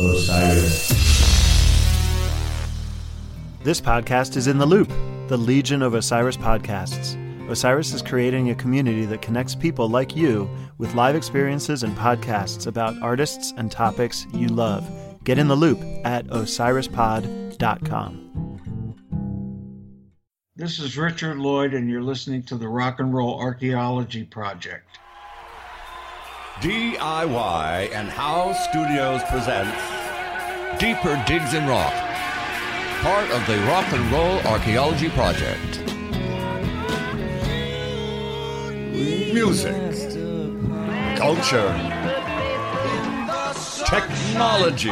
Osiris. This podcast is in the loop, the Legion of Osiris podcasts. Osiris is creating a community that connects people like you with live experiences and podcasts about artists and topics you love. Get in the loop at osirispod.com. This is Richard Lloyd, and you're listening to the Rock and Roll Archaeology Project. DIY and How Studios presents Deeper Digs in Rock, part of the Rock and Roll Archaeology Project. Music, culture, technology,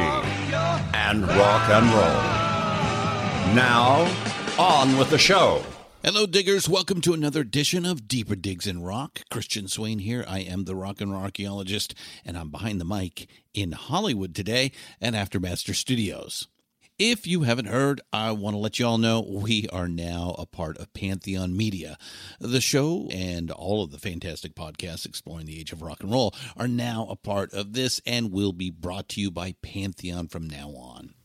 and rock and roll. Now, on with the show. Hello, diggers. Welcome to another edition of Deeper Digs in Rock. Christian Swain here. I am the rock and roll archaeologist, and I'm behind the mic in Hollywood today at Aftermaster Studios. If you haven't heard, I want to let you all know we are now a part of Pantheon Media. The show and all of the fantastic podcasts exploring the age of rock and roll are now a part of this and will be brought to you by Pantheon from now on.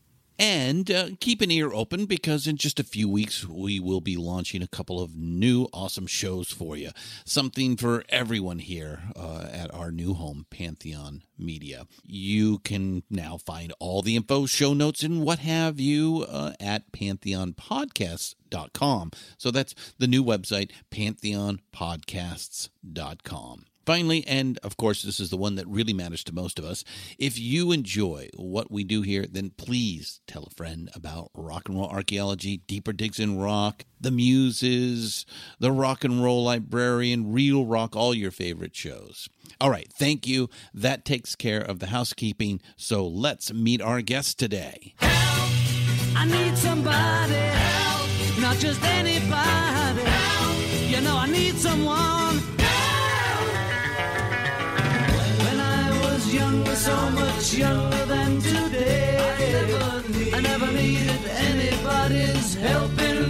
And uh, keep an ear open because in just a few weeks, we will be launching a couple of new awesome shows for you. Something for everyone here uh, at our new home, Pantheon Media. You can now find all the info, show notes, and what have you uh, at pantheonpodcasts.com. So that's the new website, pantheonpodcasts.com. Finally, and of course, this is the one that really matters to most of us. If you enjoy what we do here, then please tell a friend about rock and roll archaeology, deeper digs in rock, the muses, the rock and roll librarian, real rock, all your favorite shows. All right, thank you. That takes care of the housekeeping. So let's meet our guest today. I need somebody help, not just anybody help. You know I need someone younger, so much younger than today, I never, needed anybody's help in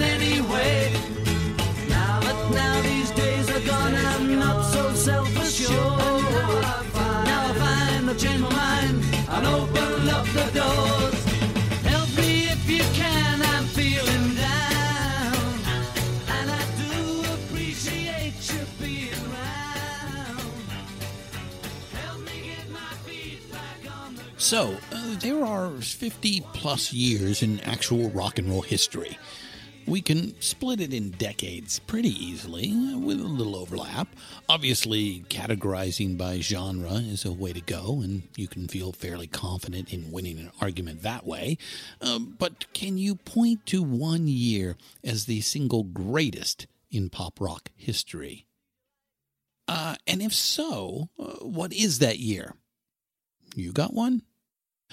So, uh, there are 50 plus years in actual rock and roll history. We can split it in decades pretty easily, uh, with a little overlap. Obviously, categorizing by genre is a way to go, and you can feel fairly confident in winning an argument that way. Um, but can you point to one year as the single greatest in pop rock history? Uh, and if so, uh, what is that year? You got one?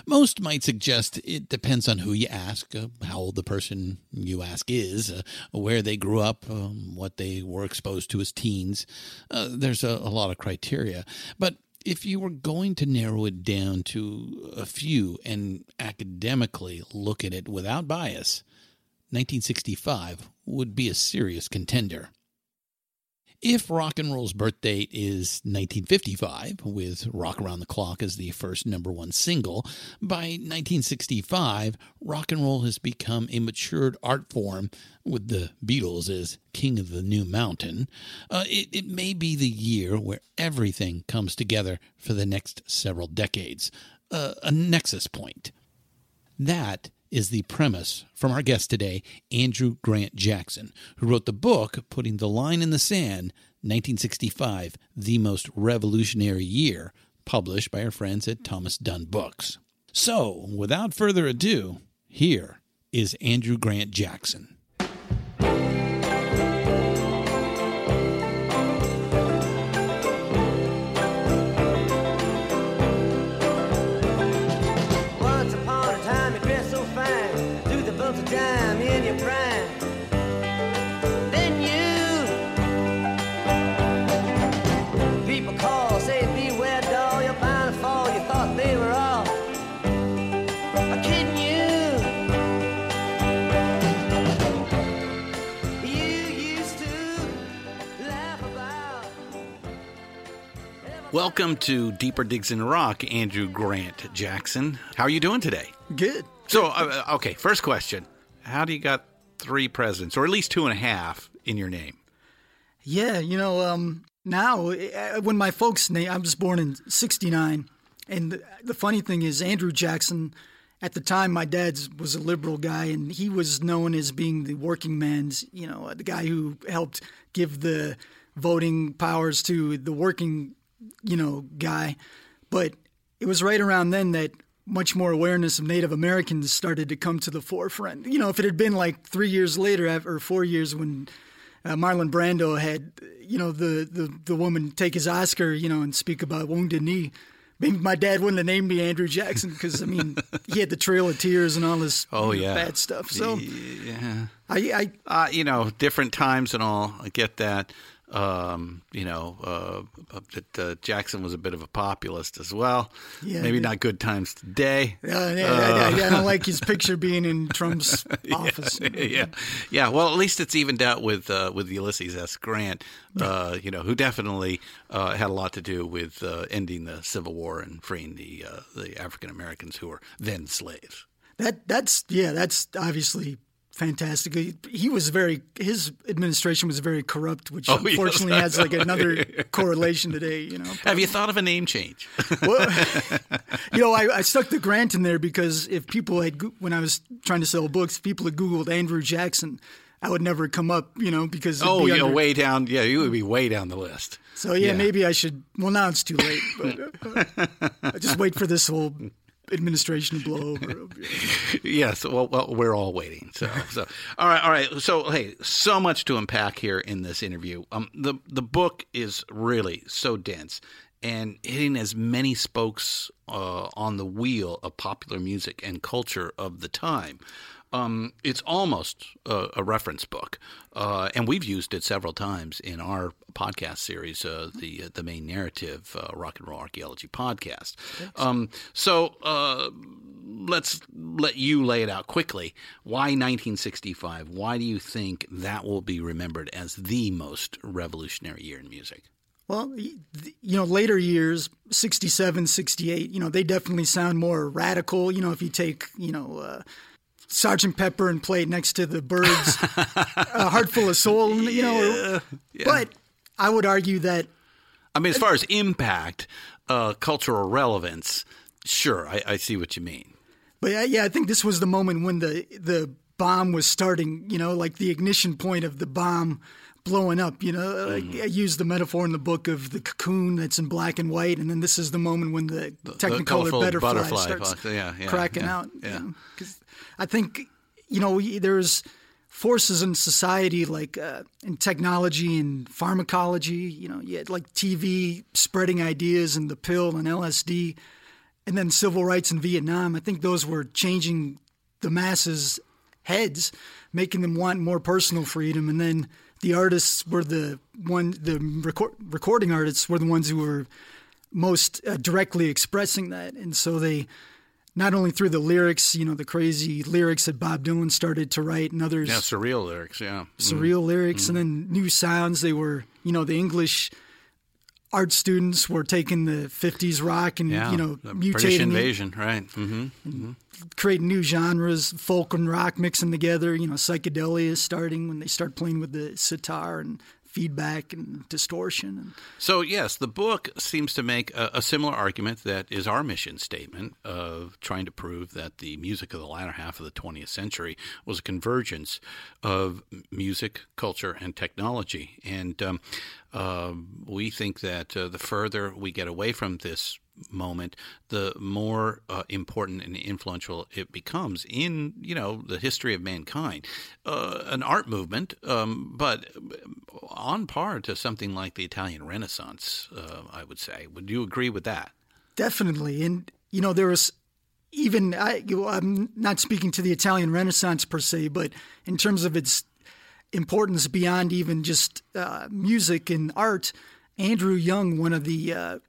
Most might suggest it depends on who you ask, uh, how old the person you ask is, uh, where they grew up, um, what they were exposed to as teens. Uh, there's a, a lot of criteria. But if you were going to narrow it down to a few and academically look at it without bias, 1965 would be a serious contender. If rock and roll's birth date is 1955, with Rock Around the Clock as the first number one single, by 1965, rock and roll has become a matured art form with the Beatles as king of the new mountain. Uh, it, it may be the year where everything comes together for the next several decades, uh, a nexus point. That is the premise from our guest today, Andrew Grant Jackson, who wrote the book Putting the Line in the Sand, 1965, The Most Revolutionary Year, published by our friends at Thomas Dunne Books. So, without further ado, here is Andrew Grant Jackson. Welcome to Deeper Digs in Rock, Andrew Grant Jackson. How are you doing today? Good. So, uh, okay, first question: How do you got three presidents, or at least two and a half, in your name? Yeah, you know, um, now uh, when my folks name, I was born in '69, and the, the funny thing is, Andrew Jackson. At the time, my dad was a liberal guy, and he was known as being the working man's, you know, the guy who helped give the voting powers to the working, you know, guy. But it was right around then that much more awareness of Native Americans started to come to the forefront. You know, if it had been like three years later or four years when uh, Marlon Brando had, you know, the, the, the woman take his Oscar, you know, and speak about Wounded Knee, maybe my dad wouldn't have named me Andrew Jackson because, I mean, he had the Trail of Tears and all this Oh, you know, yeah. bad stuff. So yeah, I, I uh, you know, different times and all. I get that. Um, you know, uh, that uh, Jackson was a bit of a populist as well. Yeah, Maybe yeah. not good times today. Uh, yeah, I, I, I don't like his picture being in Trump's office. yeah, yeah. Well, at least it's evened out with uh, with Ulysses S. Grant, uh, you know, who definitely uh, had a lot to do with uh, ending the Civil War and freeing the uh, the African Americans who were then slaves. That that's yeah, that's obviously fantastic. He, was very his administration was very corrupt, which Oh, yes. unfortunately has like another correlation today. You know, Have you thought of a name change? well, you know, I, I stuck the grant in there because if people had when I was trying to sell books, people had Googled Andrew Jackson. I would never come up, you know, because oh, be yeah, under- way down. Yeah, you would be way down the list. So yeah, yeah. maybe I should. Well, now it's too late, but uh, I just wait for this whole administration to blow over. yes, well, well, we're all waiting. So, so, all right, all right. So, hey, so much to unpack here in this interview. Um, the the book is really so dense and hitting as many spokes uh, on the wheel of popular music and culture of the time. Um, it's almost a, a reference book, uh, and we've used it several times in our podcast series, uh, the the main narrative uh, rock and roll archaeology podcast. Um, so uh, let's let you lay it out quickly. Why 1965? Why do you think that will be remembered as the most revolutionary year in music? Well, you know, later years, 67, 68, you know, they definitely sound more radical. You know, if you take, you know, uh, Sergeant Pepper and play next to the Birds, a Heart Full of Soul, you know. But I would argue that I mean, as far as impact, uh, cultural relevance, sure, I, I see what you mean. But yeah, yeah, I think this was the moment when the the bomb was starting. You know, like the ignition point of the bomb blowing up. You know, Mm-hmm. I use the metaphor in the book of the cocoon that's in black and white, and then this is the moment when the, Technicolor colorful butterfly, butterfly starts yeah, yeah, cracking yeah, out. yeah. because I think you know we- there's forces in society like uh, in technology and pharmacology. You know, you had like TV spreading ideas and the pill and LSD and then civil rights in Vietnam. I think those were changing the masses' heads, making them want more personal freedom. And then the artists were the one, the record, recording artists were the ones who were most uh, directly expressing that. And so they not only through the lyrics, you know, the crazy lyrics that Bob Dylan started to write and others Yeah, surreal lyrics, yeah. surreal lyrics and then new sounds. They were, you know, the English art students were taking the 50s rock and, Yeah, you know, the British mutating it, invasion, right? hmm creating new genres, folk and rock mixing together. You know, psychedelia is starting when they start playing with the sitar and feedback and distortion. So, yes, the book seems to make a, a similar argument that is our mission statement of trying to prove that the music of the latter half of the 20th century was a convergence of music, culture, and technology. And um, uh, we think that uh, the further we get away from this moment, the more uh, important and influential it becomes in you know the history of mankind. Uh, an art movement, um, but on par to something like the Italian Renaissance, uh, I would say. Would you agree with that? Definitely. And, you know, there is even, I, I'm not speaking to the Italian Renaissance per se, but in terms of its importance beyond even just uh, music and art, Andrew Young, one of the uh,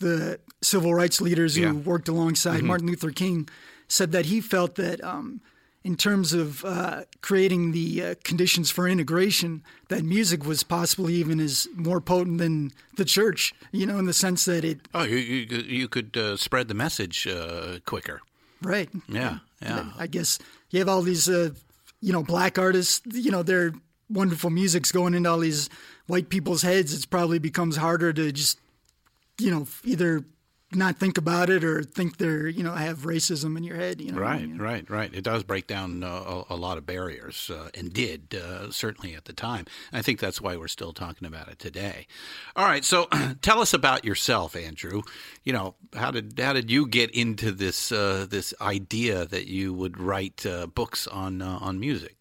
the civil rights leaders who Yeah. worked alongside Martin Luther King, said that he felt that um, in terms of uh, creating the uh, conditions for integration, that music was possibly even as more potent than the church. You know, in the sense that it Oh, you you, you could uh, spread the message uh, quicker. right. Yeah, yeah. I guess you have all these, uh, you know, black artists. You know, their wonderful music's going into all these white people's heads. It probably becomes harder to just, you know, either not think about it or think they're, you know, have racism in your head. You know, what I Right, mean? right, right. It does break down uh, a, a lot of barriers, uh, and did uh, certainly at the time. I think that's why we're still talking about it today. All right, so tell us about yourself, Andrew. You know, how did how did you get into this uh, this idea that you would write uh, books on uh, on music?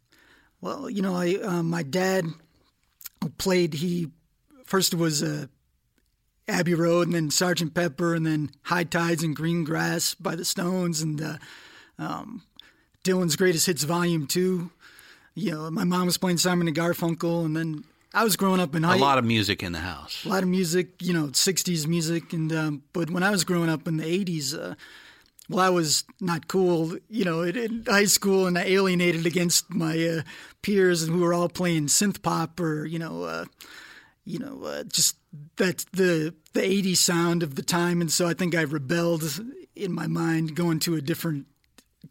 Well, you know, I my dad played. He first was uh, Abbey Road, and then Sergeant Pepper, and then High Tides and Green Grass by the Stones, and uh, um, Dylan's Greatest Hits Volume Two. You know, my mom was playing Simon and Garfunkel, and then I was growing up in high A lot of music in the house. a lot of music, you know, '60s music, and um, but when I was growing up in the '80s, uh, well, I was not cool, you know, in, high school, and I alienated against my uh, peers we were all playing synth pop or you know, uh, you know, uh, just that the the '80s sound of the time, and so I think I rebelled in my mind, going to a different.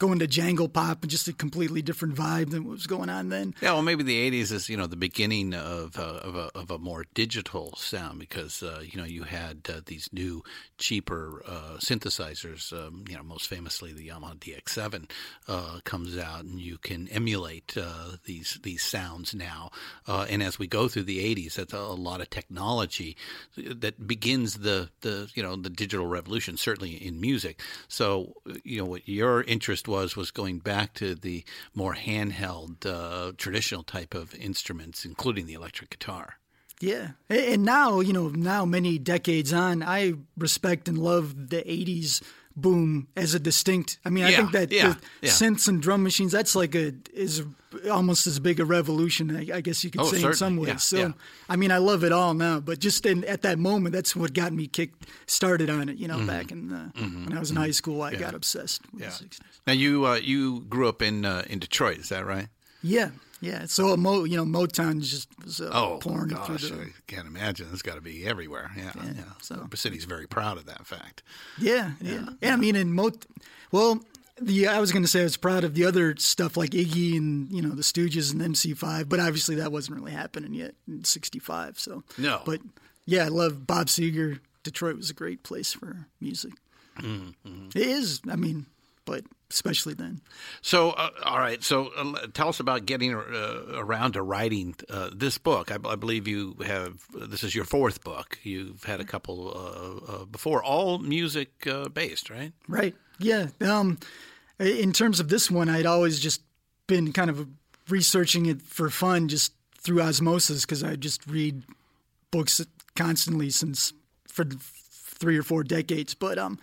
Going to jangle pop and just a completely different vibe than what was going on then. Yeah, well, maybe the '80s is you know the beginning of uh, of, a, of a more digital sound because uh, you know you had uh, these new cheaper uh, synthesizers. Um, you know, most famously the Yamaha DX7 uh, comes out, and you can emulate these these sounds now. And as we go through the '80s, that's a, a lot of technology that begins the the you know the digital revolution, certainly in music. So you know what your interest was was going back to the more handheld, uh, traditional type of instruments, including the electric guitar. Yeah. And now, you know, now many decades on, I respect and love the 80s boom as a distinct. I mean, I Yeah, think that yeah, the yeah. synths and drum machines, that's like a, is almost as big a revolution, I, I guess you could Oh, say in some ways. So. I mean, I love it all now, but just in, at that moment, that's what got me kicked, started on it, you know, Mm-hmm. back in, uh, when I was in high school, I got obsessed with Yeah. Now you uh, you grew up in uh, in Detroit, is that right? Yeah. Yeah. So, Mo, you know, Motown just was uh, Oh, pouring gosh, through the, I can't imagine. It's got to be everywhere. Yeah, yeah. so- the city's very proud of that fact. Yeah, yeah, yeah. I mean, in Mot, well, the I was going to say I was proud of the other stuff like Iggy and you know the Stooges and MC5, but obviously that wasn't really happening yet in '65. So No. but yeah, I love Bob Seger. Detroit was a great place for music. Mm-hmm. It is. I mean, but especially then. So, uh, all right. So, uh, tell us about getting uh, around to writing uh, this book. I, I believe you have. This is your fourth book. You've had a couple uh, uh, before, all music uh, based, right? Right. Yeah. Um, in terms of this one, I'd always just been kind of researching it for fun, just through osmosis, because I just read books constantly since for three or four decades. But um,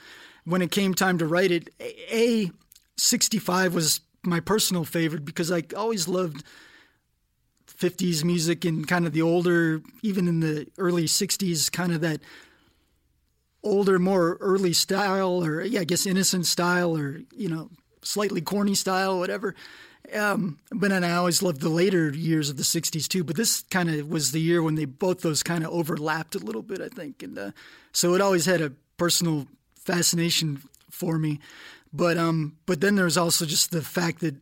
when it came time to write it, a 65 was my personal favorite because I always loved 50s music and kind of the older, even in the early 60s, kind of that older, more early style, or yeah, I guess innocent style, or you know, slightly corny style, whatever. Um, but then I always loved the later years of the '60s too. But this kind of was the year when they both those kind of overlapped a little bit, I think, and uh, so it always had a personal fascination for me. But um, but then there's also just the fact that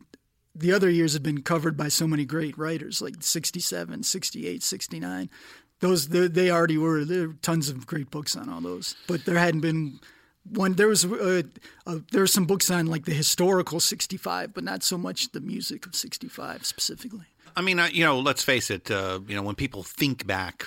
the other years have been covered by so many great writers like 67 68 69 those they, already were there were tons of great books on all those but there hadn't been one there was uh, uh, there were some books on like the historical 65 but not so much the music of 65 specifically I mean, uh, you know, let's face it. Uh, you know, when people think back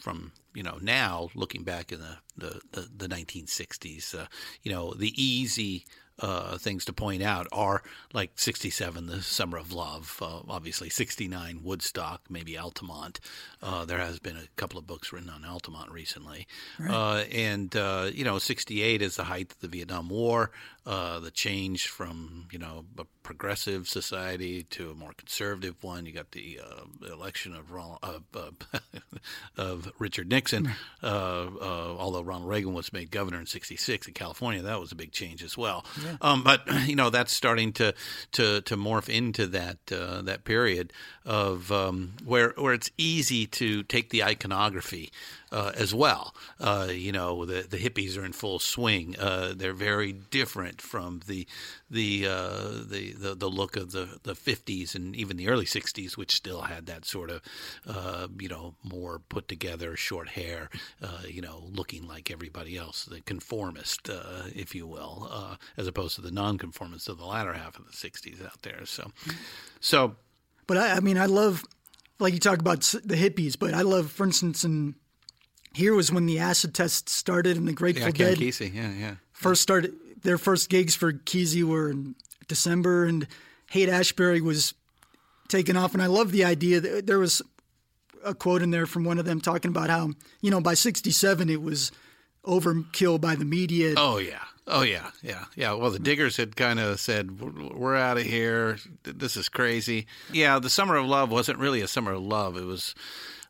from you know now, looking back in the the the, the 1960s, uh, you know, the easy. Uh, things to point out are like 67, The Summer of Love, uh, obviously 69, Woodstock, maybe Altamont. Uh, there has been a couple of books written on Altamont recently. Uh, and, uh, you know, 68 is the height of the Vietnam War, uh, the change from, you know, a progressive society to a more conservative one. You got the uh, election of Ronald, of, uh, of Richard Nixon. Uh, uh, although Ronald Reagan was made governor in '66 in California, that was a big change as well. Um, but you know that's starting to to to morph into that uh, that period of um, where where it's easy to take the iconography uh, as well. Uh, you know, the the hippies are in full swing. Uh, they're very different from the the, uh, the the the look of the the 50s and even the early 60s, which still had that sort of uh, you know more put together short hair. Uh, you know, looking like everybody else, the conformist, if you will, as opposed to the nonconformists of the latter half of the 60s out there. So, so. But I, I mean, I love, like you talk about the hippies, but I love, for instance, in here was when the acid test started and the Grateful yeah, Dead Kesey, yeah, yeah. first started. Their first gigs for Kesey were in December, and Haight Ashbury was taken off. And I love the idea that there was a quote in there from one of them talking about how you know by '67 it was overkill by the media. Oh yeah. Oh yeah, yeah, yeah. Well, the Diggers had kind of said, "We're out of here. This is crazy." Yeah, the Summer of Love wasn't really a summer of love. It was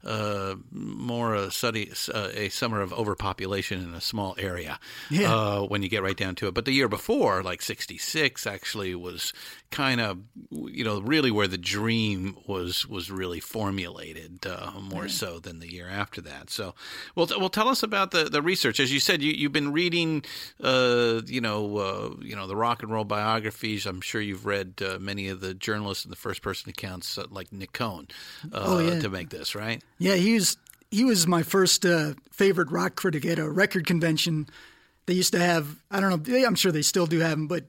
uh, more a study uh, a summer of overpopulation in a small area yeah. uh, when you get right down to it. But the year before, like '66, actually was kind of you know really where the dream was was really formulated uh, more yeah. so than the year after that. So, well, well, tell us about the, the research. As you said, you you've been reading uh, you know uh, you know the rock and roll biographies. I'm sure you've read many of the journalists and the first person accounts like Nick Cohn oh, yeah. to make this right. Yeah, he was he was my first uh, favorite rock critic at a record convention. They used to have I don't know I'm sure they still do have them, but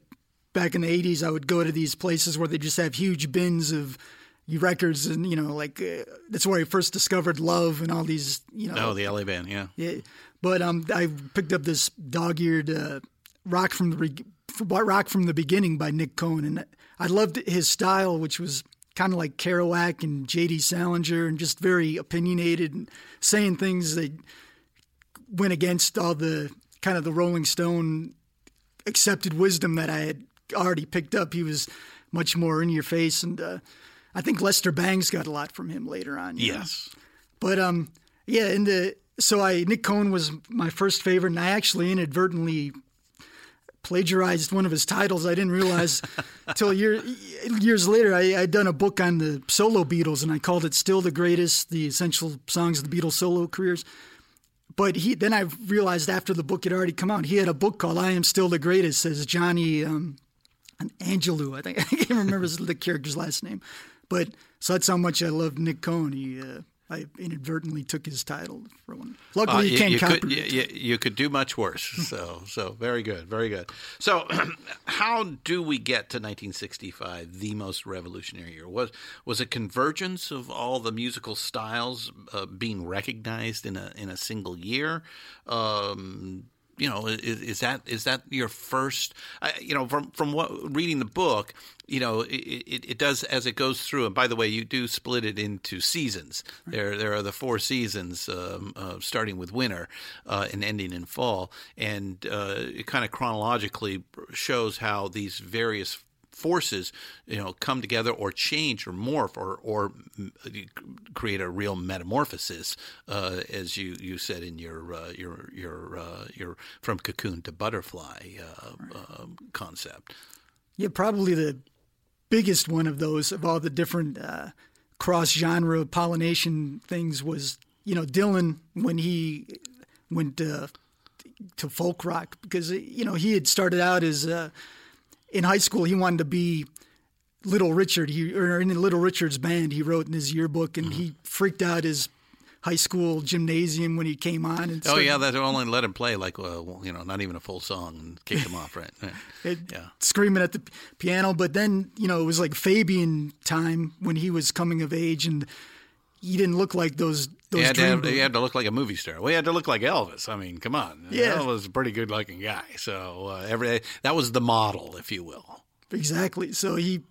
back in the '80s I would go to these places where they just have huge bins of records and you know like uh, that's where I first discovered Love and all these you know. Oh, the LA band, yeah. Yeah, but um, I picked up this dog-eared uh, rock from the rock from the beginning by Nick Cohn, and I loved his style, which was kind of like Kerouac and J.D. Salinger, and just very opinionated and saying things that went against all the kind of the Rolling Stone accepted wisdom that I had already picked up. He was much more in your face, and uh, I think Lester Bangs got a lot from him later on. Yes, know? but um, yeah, and the so I Nick Cohn was my first favorite, and I actually inadvertently plagiarized one of his titles. I didn't realize until year, years later. I, had done a book on the solo Beatles, and I called it "Still the Greatest: The Essential Songs of the Beatles Solo Careers." But he then I realized after the book had already come out, he had a book called "I Am Still the Greatest," says Johnny um, Angelo. I think I can't remember the character's last name, but so that's how much I love Nick Cohn. He uh, I inadvertently took his title for one. Luckily, uh, you, you, can't you. Could, you, you, could do much worse. So, so very good, very good. So, how do we get to 1965, the most revolutionary year? Was was a convergence of all the musical styles uh, being recognized in a in a single year? Um, you know, is, is, that is that your first? Uh, you know, from from what reading the book, you know, it, it, it, does as it goes through. And by the way, you do split it into seasons. There there are the four seasons, um, uh, starting with winter uh, and ending in fall, and uh, it kind of chronologically shows how these various forces, you know, come together or change or morph or or create a real metamorphosis, uh, as you, you said in your uh, your your uh, your from cocoon to butterfly uh, um, concept. Yeah, probably the biggest one of those of all the different uh, cross genre pollination things was you know Dylan when he went to folk rock because you know he had started out as uh, in high school, he wanted to be Little Richard. He or in Little Richard's band, he wrote in his yearbook, and mm-hmm. he freaked out his high school gymnasium when he came on. And oh yeah, that only let him play like uh, you know not even a full song and kicked him off, right? It, yeah, screaming at the piano. But then you know it was like Fabian time when he was coming of age, and he didn't look like those. those he, had to have, he had to look like a movie star. We had to look like Elvis. I mean, come on. Yeah, Elvis was a pretty good looking guy. So uh, every that was the model, if you will. Exactly. So he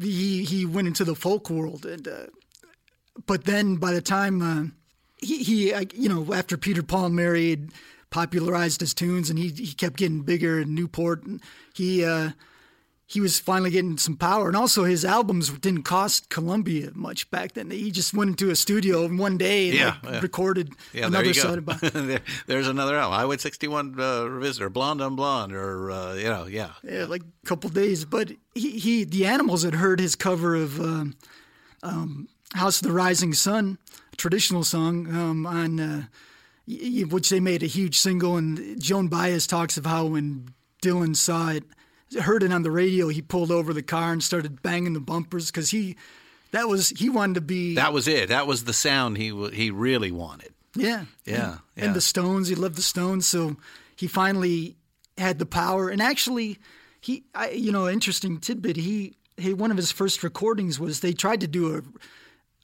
he he went into the folk world, and uh, but then by the time uh, he he you know after Peter Paul and Mary had popularized his tunes, and he he kept getting bigger in Newport, and he. Uh, he was finally getting some power. And also, his albums didn't cost Columbia much back then. He just went into a studio in one day and Yeah, like, yeah. recorded Yeah, there another go. side of there, there's another album. Highway 61 uh, Revisited, Blonde on Blonde, or, uh, you know, yeah. yeah, like a couple days. But he, he, the Animals had heard his cover of um, um, "House of the Rising Sun," a traditional song um, on uh, which they made a huge single. And Joan Baez talks of how when Dylan saw it, heard it on the radio, he pulled over the car and started banging the bumpers because he, that was he wanted to be That was it. That was the sound he he really wanted. Yeah. Yeah, And, yeah. and the Stones, he loved the Stones, so he finally had the power. And actually, he, I, you know, interesting tidbit. He, he, one of his first recordings was they tried to do a,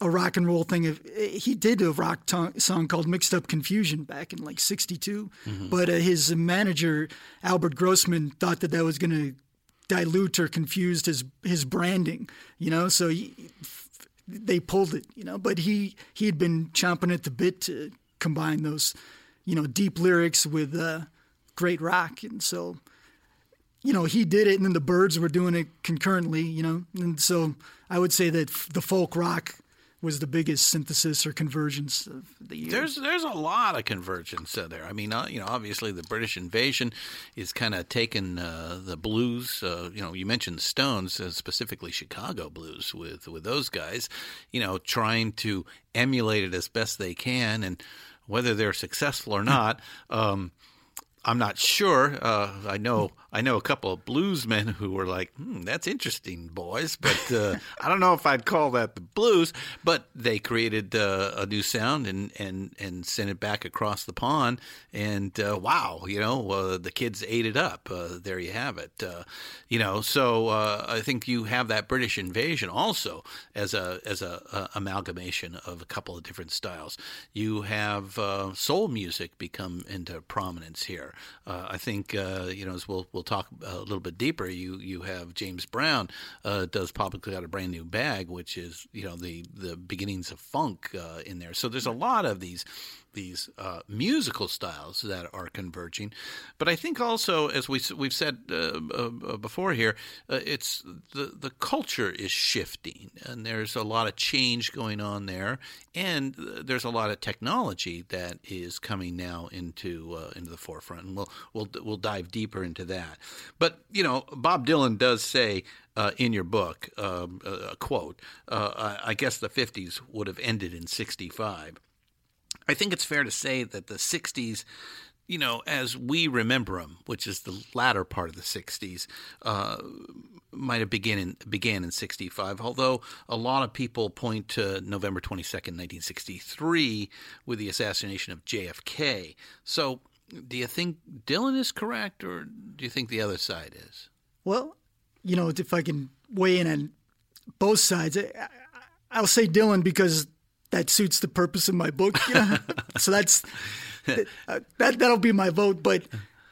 a rock and roll thing. Of he did a rock to- song called "Mixed Up Confusion" back in like '62, Mm-hmm. but uh, his manager Albert Grossman thought that that was going to dilute or confuse his his branding. You know, so he, they pulled it, you know. But he he had been chomping at the bit to combine those, you know, deep lyrics with uh, great rock, and so, you know, he did it, and then the Byrds were doing it concurrently, you know, and so I would say that f- the folk rock was the biggest synthesis or convergence of the year. There's there's a lot of convergence uh, there. I mean, uh, you know, obviously the British invasion is kind of taken uh, the blues. Uh, you know, you mentioned the Stones, uh, specifically Chicago blues, with with those guys. You know, trying to emulate it as best they can, and whether they're successful or not. Um, I'm not sure. Uh, I know I know a couple of bluesmen who were like, hmm, "That's interesting, boys," but uh, I don't know if I'd call that the blues. But they created uh, a new sound and, and and sent it back across the pond, and uh, wow, you know, uh, the kids ate it up. Uh, there you have it. Uh, you know, so I think you have that British invasion also as a as a, a amalgamation of a couple of different styles. You have soul music become into prominence here. I think you know as we'll we'll talk a little bit deeper. You you have James Brown uh, does publicly got a brand new bag, which is you know the the beginnings of funk uh, in there. So there's a lot of these these uh, musical styles that are converging. But I think also, as we we've said uh, uh, before here, uh, it's the the culture is shifting, and there's a lot of change going on there, and uh, there's a lot of technology that is coming now into uh, into the forefront, and we'll we'll we'll dive deeper into that. But you know, Bob Dylan does say. Uh, in your book, um, a quote, uh, I I guess the 50s would have ended in 65. I think it's fair to say that the 60s, you know, as we remember them, which is the latter part of the 60s, uh, might have begin in, began in 65, although a lot of people point to November 22nd, 1963, with the assassination of JFK. So do you think Dylan is correct, or do you think the other side is? Well, you know, if I can weigh in on both sides, I, I'll say Dylan because that suits the purpose of my book. You know? so that's uh, that that'll be my vote. But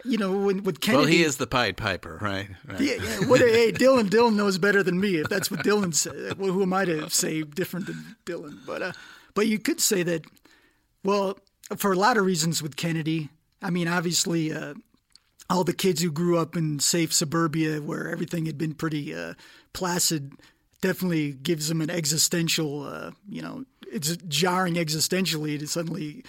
you know, when, with Kennedy, Well, he is the Pied Piper, right? right. Yeah, yeah. What, hey, Dylan, Dylan knows better than me. If that's what Dylan said, well, who am I to say different than Dylan? But uh, but you could say that. Well, for a lot of reasons with Kennedy. I mean, obviously, uh, all the kids who grew up in safe suburbia where everything had been pretty uh, placid definitely gives them an existential. Uh, you know, it's jarring existentially to suddenly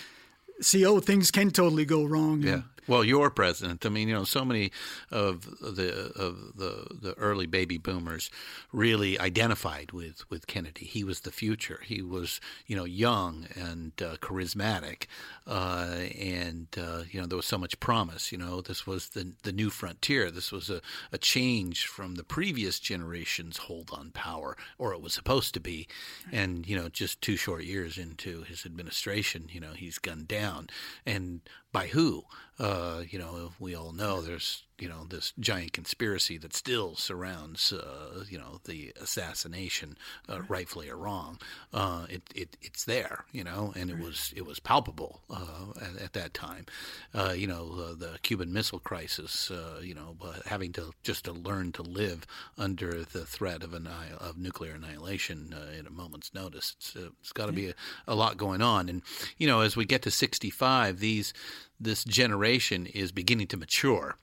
see, oh, things can totally go wrong. Yeah. Well, your president. I mean, you know, so many of the of the the early baby boomers really identified with with Kennedy. He was the future. He was, you know, young and uh, charismatic, uh, and uh, you know, there was so much promise. You know, this was the the new frontier. This was a, a change from the previous generation's hold on power, or it was supposed to be. And you know, just two short years into his administration, you know, he's gunned down, and by who? Uh, you know, we all know there's you know this giant conspiracy that still surrounds uh, you know the assassination, uh, rightfully or wrong. Uh, it, it it's there, you know, and it was it was palpable uh, at, at that time. Uh, you know, uh, the Cuban Missile Crisis. Uh, you know, having to just to learn to live under the threat of anni- of nuclear annihilation uh, at a moment's notice. It's, uh, it's got to be a, a lot going on, and you know, as we get to 65, these this generation is beginning to mature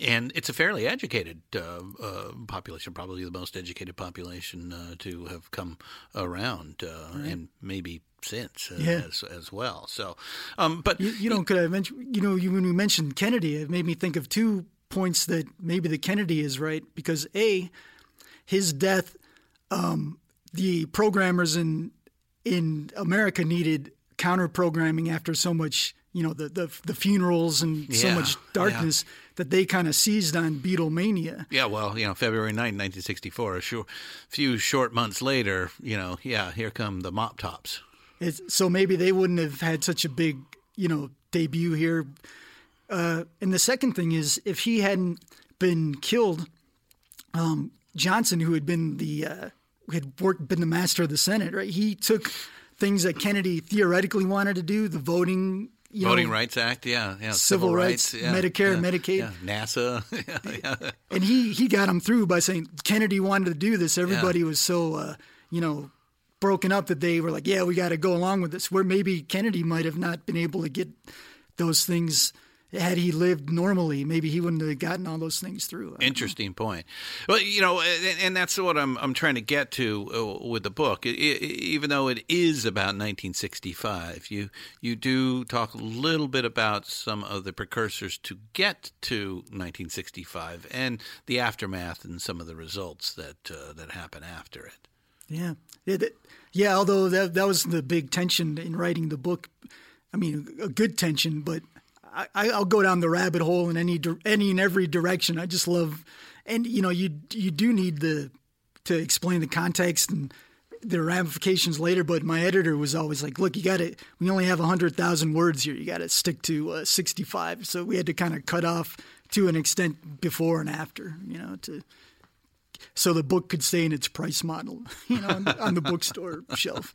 and it's a fairly educated uh, uh, population, probably the most educated population uh, to have come around, uh, and maybe since uh, Yeah. as as well. So, um, but You, you know, could I mention? You know, you, when you mentioned Kennedy, it made me think of two points that maybe the Kennedy is right because a, his death, um, the programmers in in America needed counter programming after so much, you know, the the, the funerals and so much darkness that they kind of seized on Beatlemania. Yeah, well, you know, February 9, 1964, a short, few short months later, you know, yeah, here come the mop tops. It's, so maybe they wouldn't have had such a big, you know, debut here. Uh, and the second thing is, if he hadn't been killed, um, Johnson, who had been the uh, had worked, been the master of the Senate, right? He took things that Kennedy theoretically wanted to do, the voting, Voting know, Rights Act, yeah, yeah, Civil rights, yeah, Medicare, yeah, Medicaid. yeah, NASA, and he he got them through by saying Kennedy wanted to do this. Everybody was so uh, you know broken up that they were like, yeah, we got to go along with this. Where maybe Kennedy might have not been able to get those things had he lived normally. Maybe he wouldn't have gotten all those things through. I don't know. Interesting point. Well, you know, and, and that's what I'm I'm trying to get to uh, with the book. I i even though it is about 1965, you you do talk a little bit about some of the precursors to get to 1965 and the aftermath and some of the results that uh, that happen after it. Yeah, yeah. Although that that was the big tension in writing the book. I mean, a good tension, but I, I'll go down the rabbit hole in any any and every direction. I just love, and you know, you you do need the to explain the context and the ramifications later. But my editor was always like, "Look, you got to. We only have hundred thousand words here. You got to stick to uh, sixty-five. So we had to kind of cut off to an extent before and after. You know, to so the book could stay in its price model, you know, on on the bookstore shelf.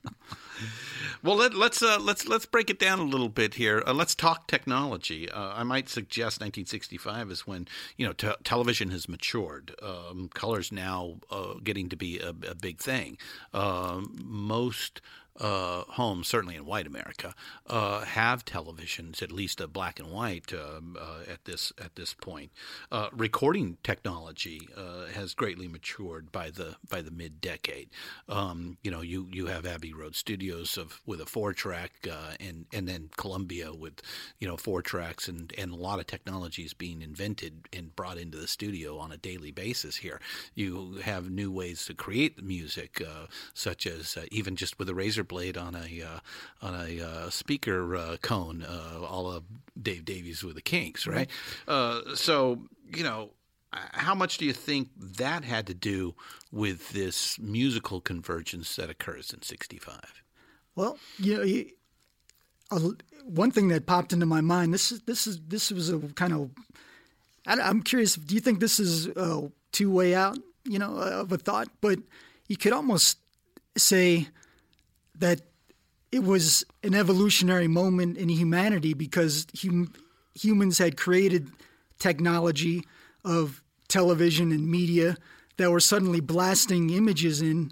Well, let, let's uh, let's let's break it down a little bit here. Uh, let's talk technology. Uh, I might suggest 1965 is when you know te- television has matured. Um, color's now uh, getting to be a, a big thing. Um most uh, homes, certainly in white America, uh, have televisions, at least a black and white, um, uh, at this at this point. Uh, recording technology uh, has greatly matured by the by the mid decade. Um, you know, you, you have Abbey Road Studios of with a four track, uh, and and then Columbia with you know four tracks, and and a lot of technologies being invented and brought into the studio on a daily basis. Here, you have new ways to create music, uh, such as uh, even just with a razor blade on a uh, on a uh, speaker uh, cone, uh, all of Dave Davies with the Kinks, right? Uh, so you know, how much do you think that had to do with this musical convergence that occurs in '65? Well, you know, you, uh, one thing that popped into my mind. This is this is this was a kind of. I, I'm curious. Do you think this is a two way out? You know, of a thought, but you could almost say that it was an evolutionary moment in humanity because hum, humans had created technology of television and media that were suddenly blasting images in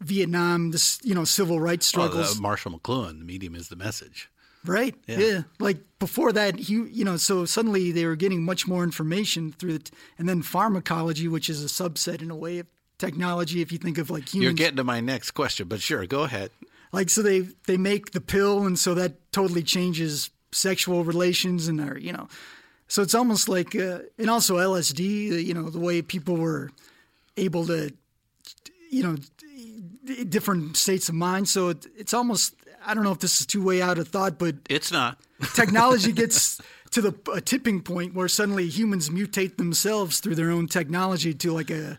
Vietnam, this you know civil rights struggles. Marshall McLuhan, the medium is the message. Right. Yeah. Like before that, he, you know, so suddenly they were getting much more information through the, t- and then pharmacology, which is a subset in a way of technology. If you think of like humans, You're getting to my next question, but sure, go ahead. like so they they make the pill, and so that totally changes sexual relations and our, you know, so it's almost like, uh, and also LSD, you know, the way people were able to, you know, different states of mind. So it, it's almost, I don't know if this is too way out of thought, but It's not. technology gets to the a tipping point where suddenly humans mutate themselves through their own technology to like a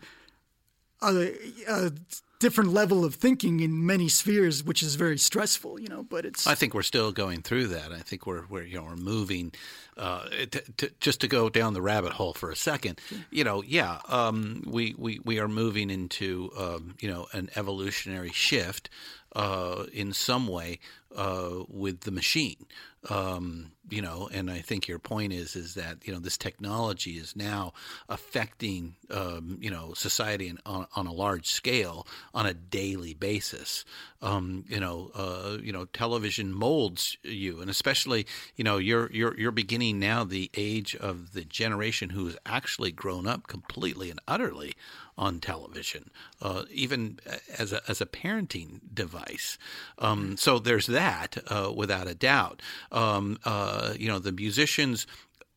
a, a different level of thinking in many spheres, which is very stressful, you know. But it's I think we're still going through that. I think we're we're you know we're moving. Uh, to, to, just to go down the rabbit hole for a second, you know, yeah, um, we, we we are moving into um, you know an evolutionary shift uh, in some way uh, with the machine. Um, you know, and I think your point is is that you know this technology is now affecting um, you know society on, on a large scale on a daily basis. Um, you know, uh, you know, television molds you, and especially you know you're you're you're beginning now the age of the generation who's actually grown up completely and utterly on television, uh, even as a as a parenting device. Um, so there's that, uh, without a doubt. Um, uh, Uh, you know, the musicians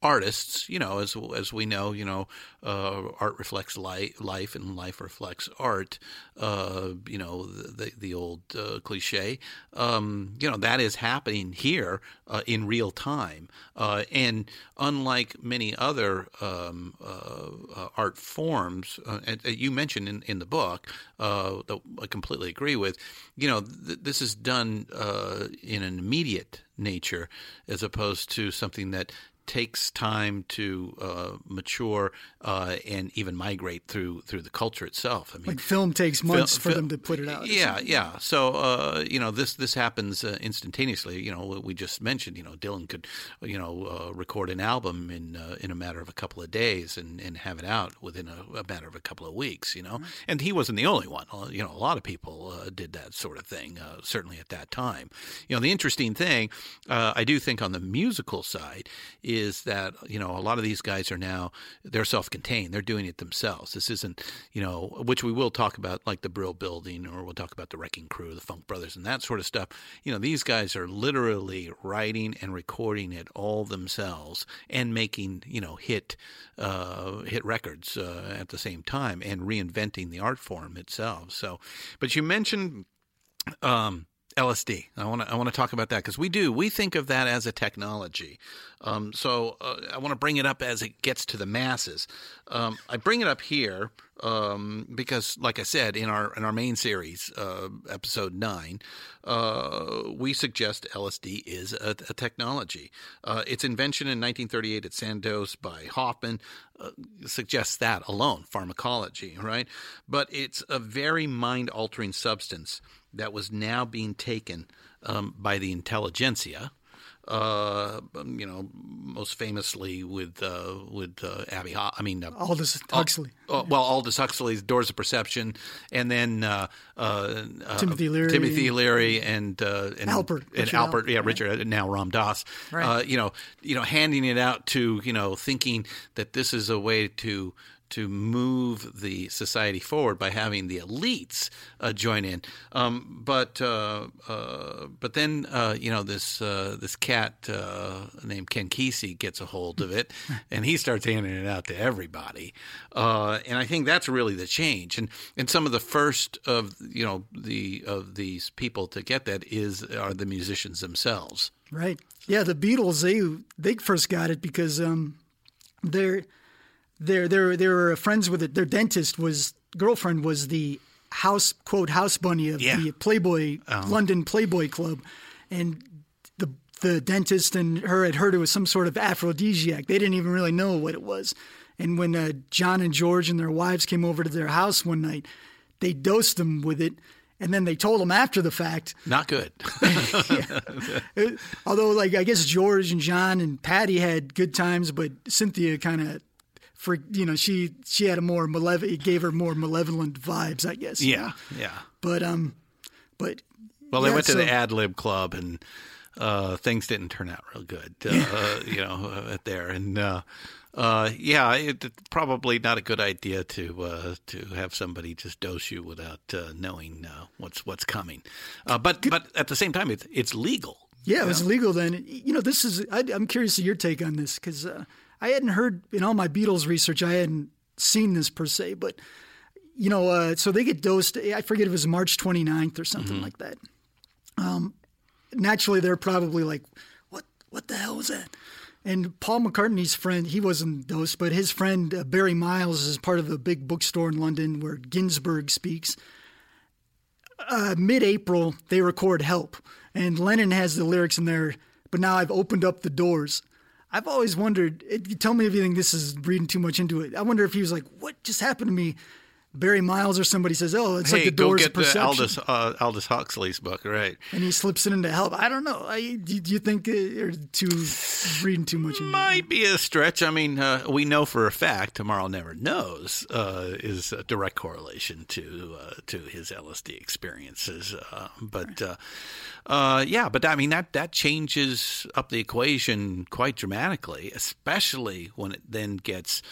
artists, you know, as as we know, you know, uh, art reflects life, life, and life reflects art. Uh, you know, the the old uh, cliche. Um, you know, that is happening here uh, in real time, uh, and unlike many other um, uh, art forms, you mentioned in, in the book, that I completely agree with. You know, th- this is done in an immediate nature as opposed to something that takes time to uh, mature uh, and even migrate through through the culture itself. I mean, like film takes months for them to put it out. Yeah, yeah. So uh, you know, this this happens uh, instantaneously. You know, we just mentioned. You know, Dylan could you know uh, record an album in uh, in a matter of a couple of days and, and have it out within a, a matter of a couple of weeks. You know, mm-hmm. and he wasn't the only one. You know, a lot of people did that sort of thing. certainly at that time. You know, the interesting thing I do think on the musical side is that you know a lot of these guys are now they're self-contained. They're doing it themselves. This isn't you know which we will talk about like the Brill Building or we'll talk about the Wrecking Crew, the Funk Brothers, and that sort of stuff. You know these guys are literally writing and recording it all themselves and making you know hit uh, hit records uh, at the same time and reinventing the art form itself. So, but you mentioned. Um, LSD. I want to I want to talk about that because we do we think of that as a technology. Um, so uh, I want to bring it up as it gets to the masses. Um, I bring it up here um, because, like I said in our in our main series, uh, episode nine, uh, we suggest LSD is a, a technology. Uh, its invention in 1938 at Sandoz by Hofmann uh, suggests that alone, pharmacology, right? But it's a very mind altering substance that was now being taken um, by the intelligentsia. Uh, you know, most famously with uh, with uh, Abby, Ho- I mean uh, Aldous Huxley. well, Aldous Huxley's Doors of Perception, and then uh, uh, Timothy Leary, Timothy Leary, and and Alpert, and Richard Alpert, yeah, Richard now Ram Dass. Right. you know, you know, handing it out to you know, thinking that this is a way to to move the society forward by having the elites uh, join in. Um, but uh, uh, but then uh, you know this uh, this cat uh, named Ken Kesey gets a hold of it, and he starts handing it out to everybody. and I think that's really the change. And and some of the first of you know the of these people to get that is are the musicians themselves. Right. Yeah. The Beatles they they first got it because um, they're they're they're were friends with it. Their dentist was girlfriend was the house quote house bunny of yeah. the Playboy um. London Playboy Club, and the the dentist and her had heard it was some sort of aphrodisiac. They didn't even really know what it was. And when uh, John and George and their wives came over to their house one night, they dosed them with it. And then they told them after the fact. Not good. Although, like, I guess George and John and Patty had good times, but Cynthia kind of for you know she she had a more malevolent it gave her more malevolent vibes I guess yeah yeah but um but well they yeah, went to so, the ad lib club and uh, things didn't turn out real good uh, you know uh, there and uh, uh, yeah, it, probably not a good idea to uh, to have somebody just dose you without uh, knowing uh, what's what's coming. Uh, but good. but at the same time, it's it's legal. Yeah, it was know? legal then. You know, this is I, am curious of your take on this because uh, I hadn't heard in all my Beatles research. I hadn't seen this per se, but you know, uh, so they get dosed. I forget if it was March 29th or something mm-hmm. like that. Um, naturally, they're probably like, "What? What the hell was that?" And Paul McCartney's friend, he wasn't dosed, but his friend uh, Barry Miles is part of a big bookstore in London where Ginsberg speaks. Uh, Mid April, they record "Help," and Lennon has the lyrics in there. But now I've opened up the doors. I've always wondered. It, tell me if you think this is reading too much into it. I wonder if he was like, "What just happened to me?" Barry Miles or somebody says, "Oh, it's hey, like the go Doors get of the Perception," Aldous uh, Aldous Huxley's book, right? and he slips it into help. I don't know. I, do, do you think you're too reading too much? Into it? Might be a stretch. I mean, uh, we know for a fact Tomorrow Never Knows uh, is a direct correlation to uh, to his LSD experiences. Uh, but uh, uh, yeah, but I mean that that changes up the equation quite dramatically, especially when it then gets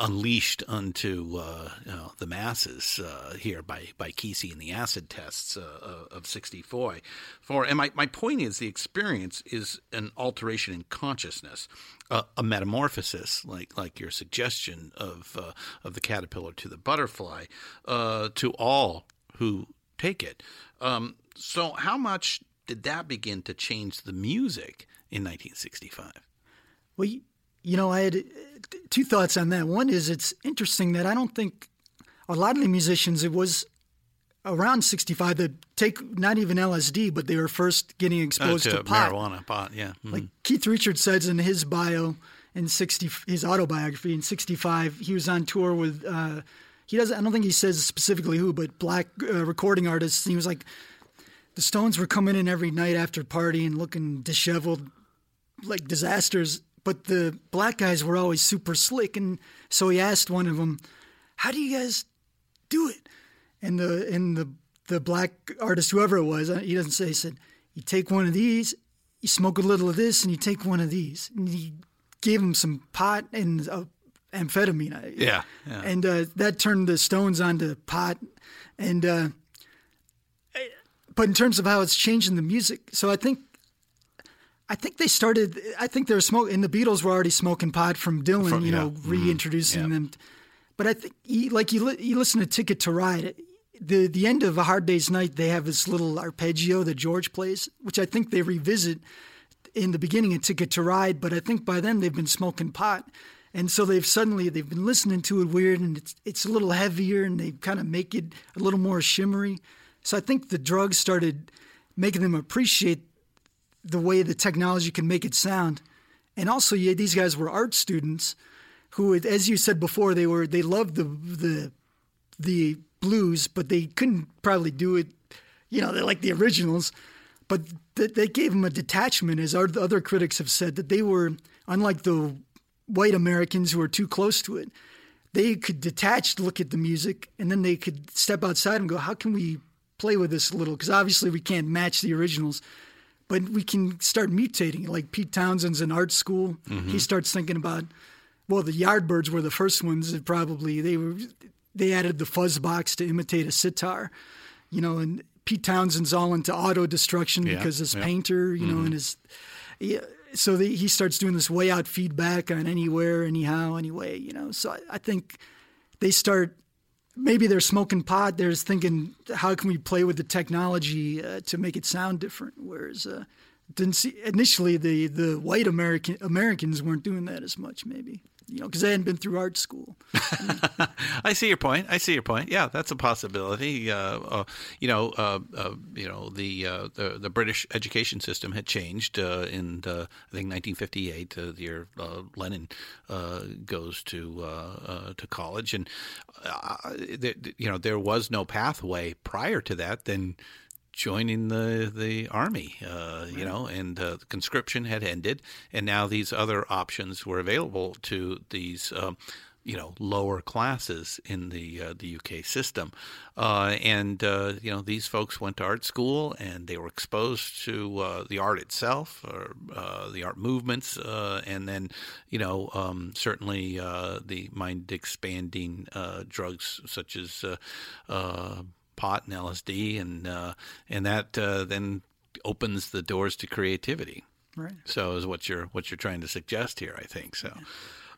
unleashed onto uh, you know, the masses uh, here by by Kesey and the acid tests uh, of '64. For and my, my point is the experience is an alteration in consciousness, uh, a metamorphosis, like like your suggestion of uh, of the caterpillar to the butterfly, uh, to all who take it. Um, so, how much did that begin to change the music in 1965? Well, you, know, I had uh, two thoughts on that. One is it's interesting that I don't think a lot of the musicians, it was around 65 that take not even LSD, but they were first getting Uh, exposed to to pot. marijuana, pot, yeah. Mhm. Like Keith Richards says in his bio in 60, his autobiography in 65, he was on tour with, uh, he doesn't, I don't think he says specifically who, but black uh, recording artists. He was like, the Stones were coming in every night after party and looking disheveled, like disasters. But the black guys were always super slick. And so he asked one of them, how do you guys do it? And the, and the, the black artist, whoever it was, he doesn't say, he said, you take one of these, you smoke a little of this, and you take one of these. And he gave him some pot and uh, amphetamine. Yeah, yeah. And uh, that turned the Stones onto pot. And, uh, but in terms of how it's changing the music, so I think, I think they started. I think they were smoking, and the Beatles were already smoking pot from Dylan. From- you know, yeah. Mhm. reintroducing Yeah. them. But I think, you- like you, li- you listen to Ticket to Ride. The the end of A Hard Day's Night, they have this little arpeggio that George plays, which I think they revisit in the beginning of Ticket to Ride. But I think by then they've been smoking pot. And so they've suddenly they've been listening to it weird, and it's it's a little heavier, and they kind of make it a little more shimmery. So I think the drugs started making them appreciate the way the technology can make it sound. And also, yeah, these guys were art students who, as you said before, they were they loved the the the blues, but they couldn't probably do it. You know, they're like the originals, but th- they gave them a detachment, as other critics have said, that they were unlike the white Americans who are too close to it. They could detach, look at the music, and then they could step outside and go, "How can we play with this a little?" Because obviously we can't match the originals but we can start mutating. Like Pete Townshend's in art school. Mm-hmm. He starts thinking about, well, the Yardbirds were the first ones that probably they were they added the fuzz box to imitate a sitar, you know. And Pete Townshend's all into auto destruction Yeah, because his yeah. painter, you know, and mm-hmm. his yeah. So they, he starts doing this way out feedback on anywhere, anyhow, anyway, you know. So I, I think they start maybe they're smoking pot. They're thinking, how can we play with the technology uh, to make it sound different? Whereas uh, didn't see initially the the white American Americans weren't doing that as much, maybe you know, because they hadn't been through art school. I see your point. I see your point. Yeah, that's a possibility. Uh, uh, you know, uh, uh, you know, the, uh, the the British education system had changed uh, in uh, I think 1958, uh, the year Lennon goes to to college, and uh, th- th- you know there was no pathway prior to that. Then joining the the army, uh, you know, and uh, conscription had ended, and now these other options were available to these. Um, you know, lower classes in the uh, the UK system, uh, and uh, you know these folks went to art school and they were exposed to uh, the art itself, or uh, the art movements, uh, and then you know um, certainly uh, the mind expanding uh, drugs such as uh, uh, pot and LSD, and uh, and that uh, then opens the doors to creativity. Right. So is what you're what you're trying to suggest here, I think. So,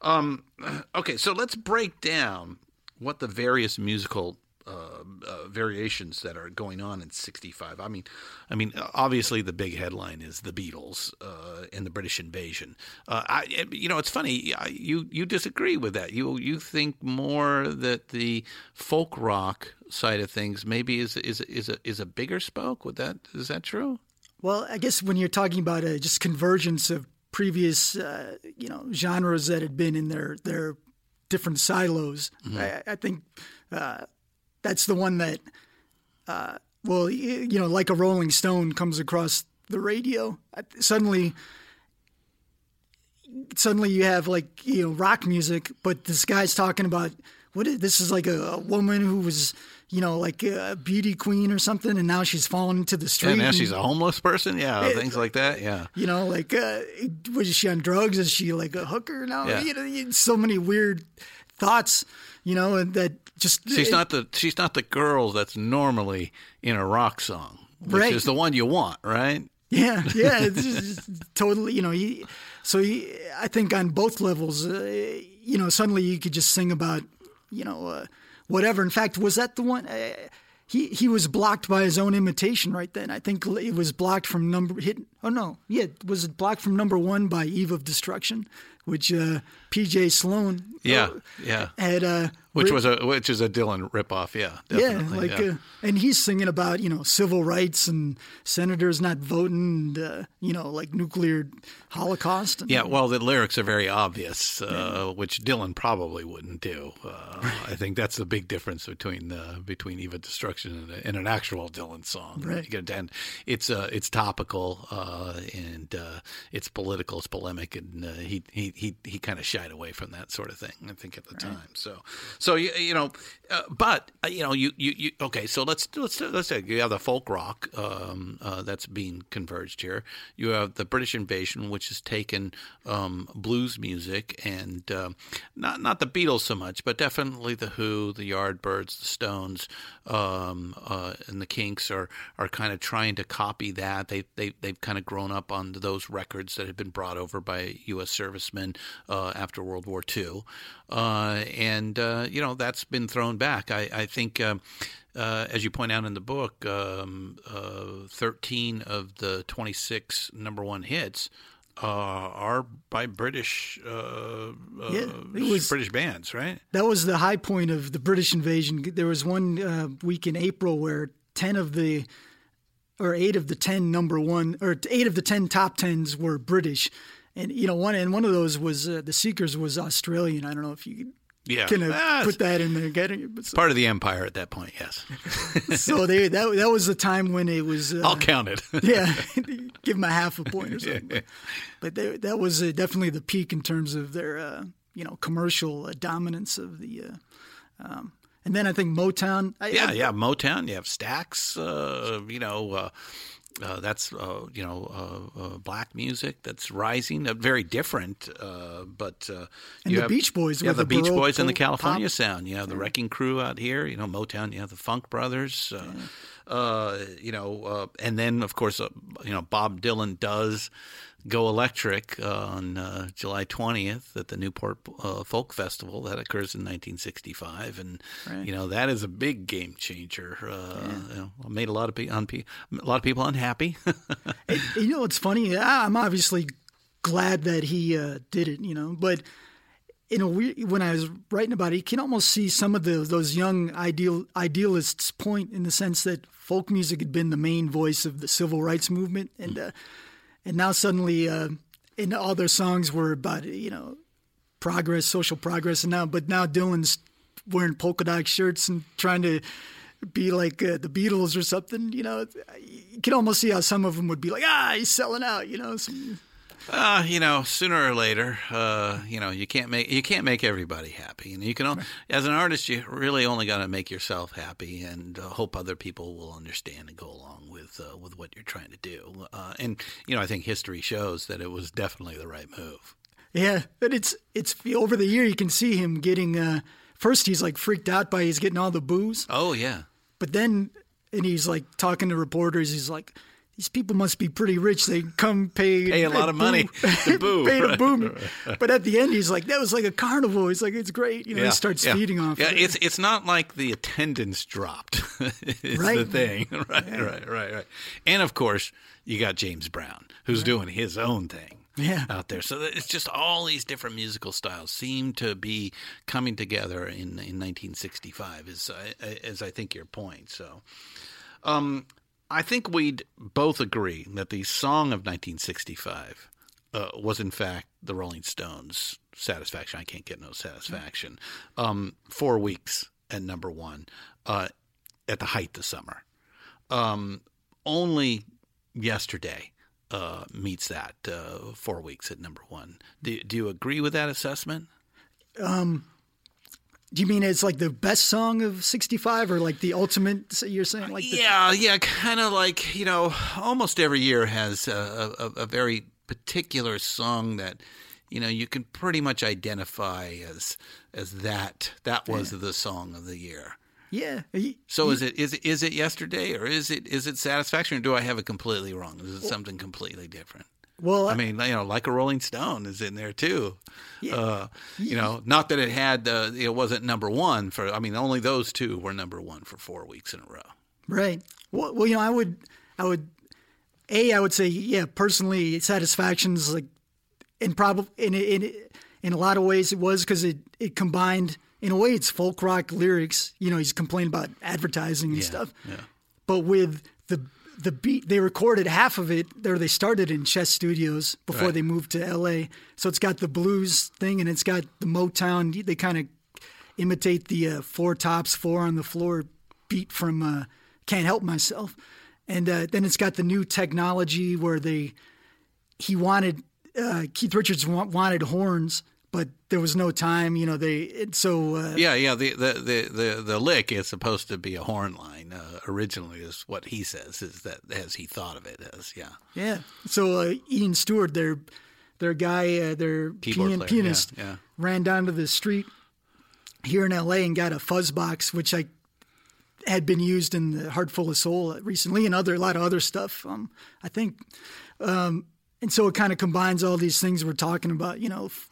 um, okay, so let's break down what the various musical uh, uh, variations that are going on in '65. I mean, I mean, obviously the big headline is the Beatles uh, and the British invasion. Uh, I, you know, it's funny. I, you you disagree with that. You you think more that the folk rock side of things maybe is is is a is a bigger spoke. Would that is that true? Well, I guess when you're talking about a just convergence of previous, uh, you know, genres that had been in their their different silos. Mm-hmm. I, I think uh, that's the one that, uh, well, you know, like a Rolling Stone comes across the radio. Suddenly, suddenly you have like you know rock music, but this guy's talking about what is, this is like a, a woman who was you know like a beauty queen or something, and now she's fallen into the street. And now and- she's a homeless person. Yeah, things like that. Yeah. you know, like, uh, was she on drugs? Is she like a hooker now? Yeah. You know, you- so many weird thoughts, you know, and that just She's not the she's not the girl that's normally in a rock song, which Right. is the one you want, right? Yeah, yeah, it's just totally. You know, he, so he, I think on both levels, uh, you know, suddenly you could just sing about, you know, uh, whatever. In fact, was that the one? Uh, he he was blocked by his own imitation right then. I think it was blocked from number hit. Oh no, yeah, was it blocked from number one by Eve of Destruction, which uh, P.J. Sloan, Yeah, uh, yeah. had uh, Which was a which is a Dylan ripoff. Yeah, yeah, like, yeah. Uh, and he's singing about you know civil rights and senators not voting, and, uh, you know, like nuclear holocaust. And, Yeah, well, the lyrics are very obvious, uh, which Dylan probably wouldn't do. Uh, I think that's the big difference between uh, between Eve of Destruction and, and an actual Dylan song. Right. And it's it's topical uh, and uh, it's political, it's polemic, and uh, he he he, he kind of shied away from that sort of thing. I think at the time. So so you, you know, uh, but uh, you know, you, you you okay. So let's let's let's say you have the folk rock um, uh, that's being converged here. You have the British invasion, which has taken um, blues music and um not not the Beatles so much, but definitely the Who, the Yardbirds, the Stones, um, uh, and the Kinks are are kind of trying to copy that. They they they've kind of grown up on those records that had been brought over by U.S. servicemen uh, after World War II, uh, and uh, you know that's been thrown back. I I think. Um, uh, as you point out in the book, um, uh, 13 of the 26 number one hits uh, are by British uh, Yeah, uh, it was- British bands, right? that was the high point of the British invasion. There was one uh, week in April where ten of the or eight of the ten number one or eight of the ten top tens were British, and you know one and one of those was uh, the Seekers was Australian. I don't know if you Yeah, can uh, Ah, put that in there, getting it. But so, part of the empire at that point. Yes, so they that that was the time when it was. Uh, I'll count it. yeah, give them a half a point or something. But, but they, that was uh, definitely the peak in terms of their, uh, you know, commercial uh, dominance of the. Uh, um, and then I think Motown. I, yeah, I- yeah. Motown. You have Stax. Uh, you know. Uh, that's uh, you know uh, uh, black music that's rising, uh, very different. Uh, but uh, And you the have, Beach Boys yeah, the the Beach Boys and the pop- California sound. You have the Wrecking Crew out here. You know Motown. You have the Funk Brothers. Uh, uh, you know, uh, and then of course, uh, you know Bob Dylan does go electric uh, on uh, July 20th at the Newport uh, Folk Festival that occurs in 1965, and you know that is a big game changer. Uh, you know, made a lot of pe- un- pe- a lot of people unhappy. you know, it's funny. I'm obviously glad that he uh, did it. You know, but in a weird, when I was writing about it, you can almost see some of the those young ideal idealists' point in the sense that folk music had been the main voice of the civil rights movement, and uh, and now suddenly, uh, and all their songs were about you know progress, social progress, and now but now Dylan's wearing polka dot shirts and trying to be like uh, the Beatles or something. You know, you can almost see how some of them would be like, ah, he's selling out. You know, some, Uh, you know, sooner or later, uh, you know, you can't make you can't make everybody happy, and you can. o- As an artist, you really only got to make yourself happy, and uh, hope other people will understand and go along with uh, with what you're trying to do. Uh, and you know, I think history shows that it was definitely the right move. Yeah, but it's it's over the year you can see him getting. Uh, first, he's like freaked out by he's getting all the booze, Oh yeah, but then and he's like talking to reporters. He's like, these people must be pretty rich. They come pay Pay a lot of money to boo. pay to boo me. But at the end, he's like, that was like a carnival. He's like, it's great. You know, he starts yeah. feeding off. Yeah, it. it's it's not like the attendance dropped. it's the thing. Right, right, right, right. And of course, you got James Brown, who's doing his own thing. Yeah. out there. So it's just all these different musical styles seem to be coming together in in 1965. Is uh, is I think your point. So, um, I think we'd both agree that the song of 1965 uh, was in fact the Rolling Stones' "Satisfaction." I can't get no satisfaction. Um, four weeks at number one uh, at the height of summer. Um, only yesterday uh, meets that uh, four weeks at number one. Do, do you agree with that assessment? Do you mean it's like the best song of '65, or like the ultimate? so You're saying like the, yeah, yeah, kind of like you know, almost every year has a, a, a very particular song that you know you can pretty much identify as as that that was the song of the year. yeah. So is it is it is it yesterday or is it is it satisfaction or do I have it completely wrong? Is it something completely different? Well, I mean, you know, like a Rolling Stone is in there too. Uh, you know, not that it had uh, it wasn't number one for. I mean, only those two were number one for four weeks in a row. Right. Well, well, you know, I would, I would, a, I would say, yeah, personally, satisfactions like, in probably in in in a lot of ways it was because it it combined in a way it's folk rock lyrics. You know, he's complaining about advertising and Yeah, stuff, yeah. but with the the beat they recorded half of it there they started in chess studios before Right. they moved to la so it's got the blues thing and it's got the motown. They kind of imitate the uh, four tops four on the floor beat from uh, can't help myself. And uh, then it's got the new technology where they he wanted uh, keith richards wa- wanted horns but there was no time you know they it, so uh, Yeah, yeah. The, the the the the lick is supposed to be a horn line. Uh, originally, is what he says. Is that as he thought of it as? Yeah. Yeah. So uh, Ian Stewart, their their guy, uh, their Keyboard pian- pianist, yeah, yeah. ran down to the street here in L.A. and got a fuzz box, which I had been used in the Heart Full of Soul recently and other a lot of other stuff. Um, I think, um, and so it kind of combines all these things we're talking about. You know, f-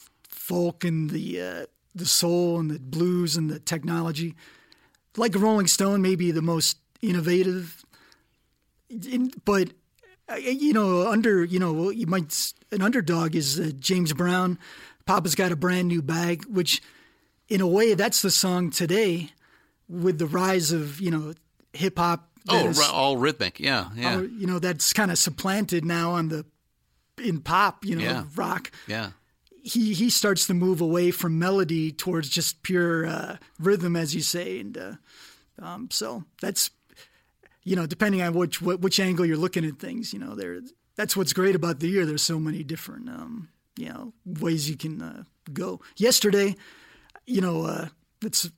folk and the uh, the soul and the blues and the technology. Like Rolling Stone, maybe the most innovative in, but uh, you know, under you know, you might an underdog is uh, James Brown. Papa's got a brand new bag, which, in a way, that's the song today, with the rise of you know hip hop. Oh, is- all rhythmic. Yeah, yeah, uh, you know that's kind of supplanted now on the in pop. You know, Yeah. rock. yeah. He he starts to move away from melody towards just pure uh, rhythm, as you say, and uh, um, so that's you know depending on which wh- which angle you're looking at things. You know, there that's what's great about the year. There's so many different um, you know ways you can uh, go. Yesterday, you know, uh, that's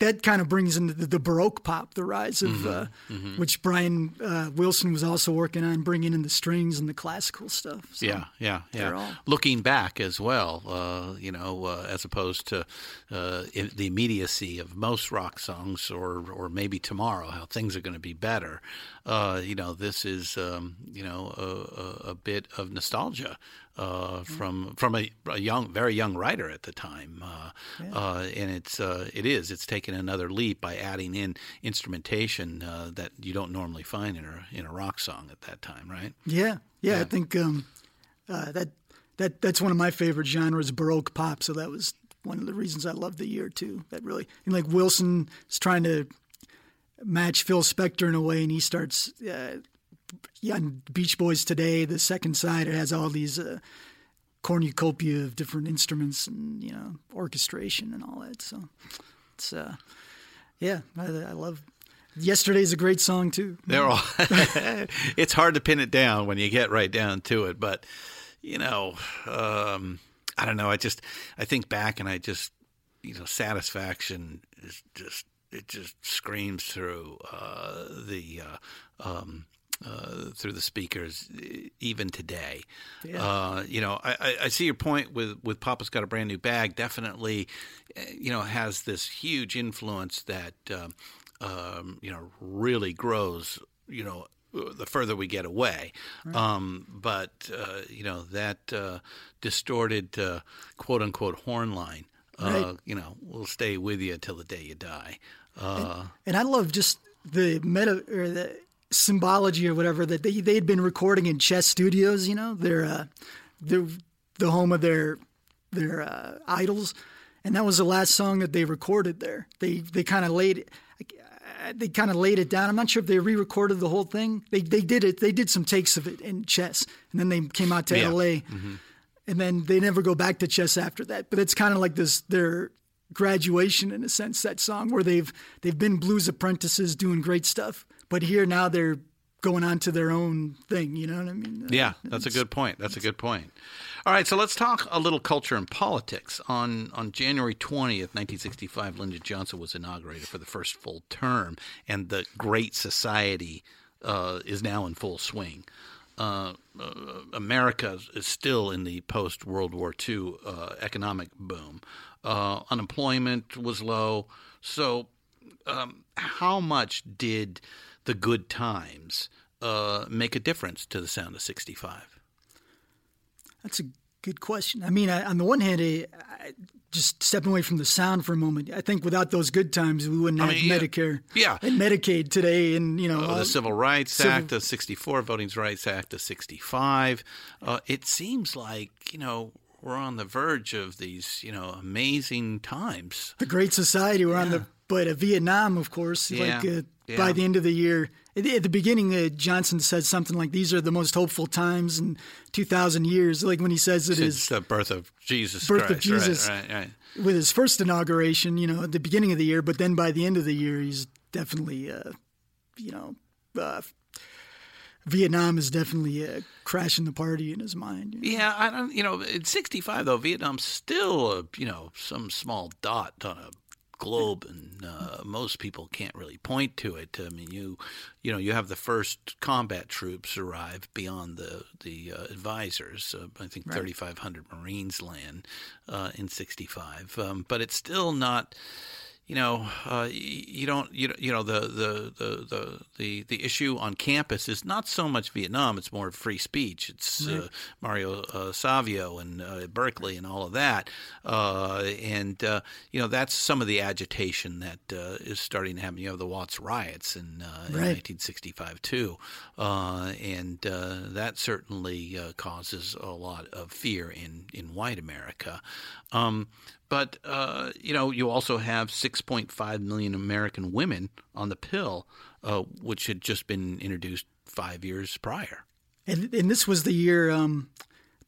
that kind of brings in the, the baroque pop, the rise of Mm-hmm, uh, which Brian uh, Wilson was also working on, bringing in the strings and the classical stuff. So, Yeah, yeah, yeah. all- Looking back as well, uh, you know, uh, as opposed to uh, the immediacy of most rock songs, or or maybe tomorrow, how things are going to be better. Uh, you know, this is um, you know a, a, a bit of nostalgia uh, from from a, a young, very young writer at the time, uh, uh, and it's uh, it is it's taken another leap by adding in instrumentation uh, that you don't normally find in a in a rock song at that time, right? Yeah, yeah. I think um, uh, that that that's one of my favorite genres, baroque pop. So that was one of the reasons I loved the year too. That really and like Wilson is trying to match Phil Spector in a way, and he starts. Uh, yeah, on Beach Boys today, the second side, it has all these uh, cornucopia of different instruments and you know orchestration and all that. So it's uh, yeah, I, I love. Yesterday's a great song too. They're all. it's hard to pin it down when you get right down to it, but you know, um, I don't know. I just I think back and I just you know, satisfaction is just it just screams through uh, the. Uh, um, uh, through the speakers, even today, uh, you know, I, I- see your point with with Papa's got a brand new bag. Definitely, uh, you know, has this huge influence that um, um, you know really grows. You know, the further we get away. Um, but uh, you know that uh, distorted uh, quote unquote horn line. Uh, Right. You know, will stay with you till the day you die. Uh, And I love just the meta or the symbology or whatever that they they had been recording in Chess Studios. You know, they're uh, they're the home of their their uh, idols, and that was the last song that they recorded there. They they kind of laid. they kind of laid it down. I'm not sure if they re-recorded the whole thing. They they did it. They did some takes of it in Chess, and then they came out to Yeah. L.A. and then they never go back to Chess after that. But it's kind of like this their graduation in a sense. That song where they've they've been blues apprentices doing great stuff, but here now they're going on to their own thing. You know what I mean? Yeah, that's a good point. That's a good point. All right, so let's talk a little culture and politics. On on January twentieth, nineteen sixty five, Lyndon Johnson was inaugurated for the first full term, and the Great Society uh, is now in full swing. Uh, uh, America is still in the post World War II uh, economic boom. Uh, unemployment was low. So, um, how much did the good times uh, make a difference to the sound of 65? That's a good question. I mean, I, on the one hand, I, I, just stepping away from the sound for a moment, I think without those good times, we wouldn't have mean. Medicare Yeah. and Medicaid today, and you know, Uh, the Civil Rights Civil- Act of 64, Voting Rights Act of 65. Uh, it seems like, you know, we're on the verge of these, you know, amazing times. the Great Society. We're on the but uh, Vietnam, of course. Yeah, Like uh, yeah. by the end of the year, at, the beginning, uh, Johnson said something like, "These are the most hopeful times in 2,000 years." Like when he says it Since is the birth of Jesus Birth of Jesus. Right, right, right. with his first inauguration, you know, at the beginning of the year, but then by the end of the year, he's definitely, uh, you know, uh, Vietnam is definitely uh, crashing the party in his mind. you know. Yeah, I don't. You know, in '65 though, Vietnam's still, a, you know, some small dot on a globe, and uh, most people can't really point to it. I mean, you, you know, you have the first combat troops arrive beyond the the uh, advisors. Uh, I think 3,500 Marines land uh, in '65, um, but it's still not you know, uh, you don't, you know, you know, the, the, the, the, the, the issue on campus is not so much Vietnam; it's more free speech. It's uh, Mario uh, Savio and uh, Berkeley and all of that, uh, and uh, you know, that's some of the agitation that uh, is starting to happen. You have the Watts riots in, uh, in 1965 too, uh, and uh, that certainly uh, causes a lot of fear in in white America. Um, but uh, you know, you also have 6.5 million American women on the pill, uh, which had just been introduced five years prior. And, and this was the year um,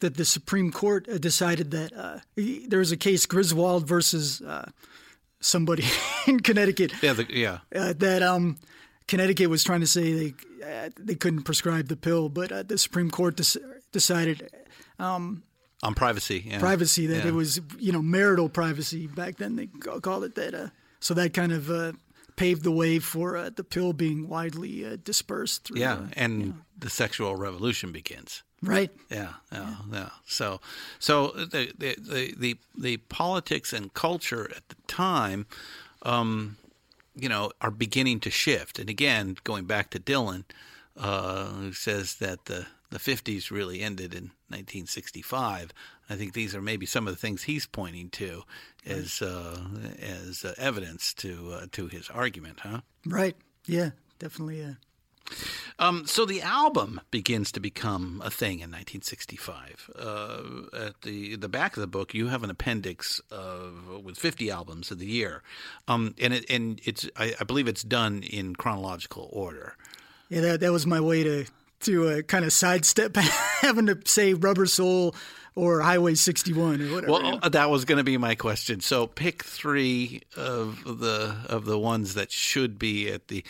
that the Supreme Court uh, decided that uh, there was a case, Griswold versus uh, somebody in Connecticut, Yeah, the, yeah, uh, that um, Connecticut was trying to say they uh, they couldn't prescribe the pill, but uh, the Supreme Court des- decided on privacy. Yeah. privacy that Yeah. it was you know marital privacy back then they ca- called it that. Uh, so that kind of uh, paved the way for uh, the pill being widely uh, dispersed. Through, Yeah, uh, and the sexual revolution begins. right. Yeah, yeah, yeah. So, so the, the the the the politics and culture at the time, um, you know, are beginning to shift. And again, going back to Dylan, uh, who says that the the 50s really ended in 1965. I think these are maybe some of the things he's pointing to as uh, as uh, evidence to uh, to his argument, huh? Right. Yeah. Definitely. Uh, Um, so the album begins to become a thing in 1965. Uh, at the the back of the book, you have an appendix of, with 50 albums of the year, um, and it and it's I, I believe it's done in chronological order. Yeah, that that was my way to to uh, kind of sidestep having to say Rubber Soul or Highway 61 or whatever. Well, uh, that was going to be my question. So pick three of the of the ones that should be at the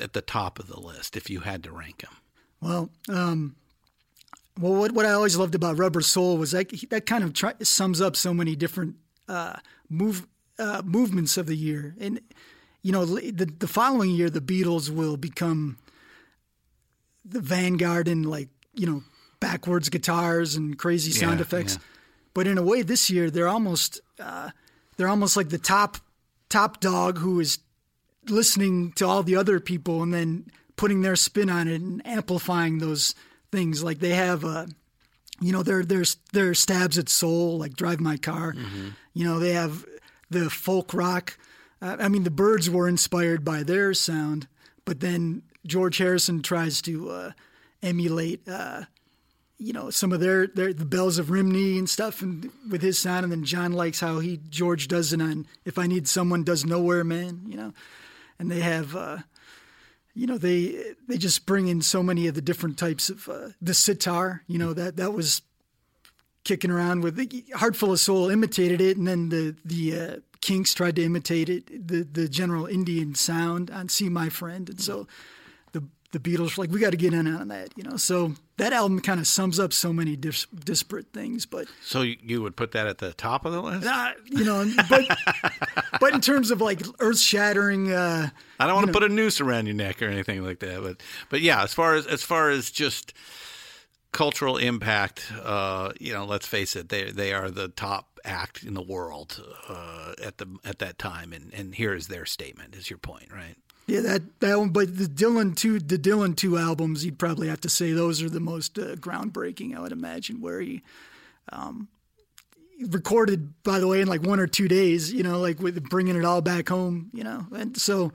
at the top of the list if you had to rank them. Well, um, well, what what I always loved about Rubber Soul was that that kind of try, sums up so many different uh, move uh, movements of the year, and you know, the the following year the Beatles will become the vanguard and like you know backwards guitars and crazy sound Yeah, effects. yeah. But in a way, this year they're almost uh, they're almost like the top top dog who is listening to all the other people and then putting their spin on it and amplifying those things. Like they have, uh, you know, their their their stabs at soul, like "Drive My Car." You know, they have the folk rock. Uh, I mean, the Byrds were inspired by their sound, but then George Harrison tries to uh, emulate. Uh, you know some of their, their the bells of Rhymney and stuff, and with his sound, and then John likes how he George does it on "If I Need Someone Does Nowhere Man," you know, and they have. Uh, you know they they just bring in so many of the different types of uh, the sitar. You know that that was kicking around with Heart Full of Soul imitated it, and then the the uh, Kinks tried to imitate it, the the general Indian sound on "See My Friend," and so the Beatles were like, we got to get in on that, you know. So that album kind of sums up so many dis- disparate things, but So you, you would put that at the top of the list? uh, you know, but but in terms of like earth shattering. Uh, I don't want to put a noose around your neck or anything like that, but but yeah, as far as as far as just cultural impact, uh, you know, let's face it, they they are the top act in the world uh, at the at that time, and and here is their statement. Is your point, right? Yeah, that that one. But the Dylan two, the Dylan two albums, you'd probably have to say those are the most uh, groundbreaking. I would imagine where he um, recorded, by the way, in like one or two days. You know, like with bringing it all back home. You know, and so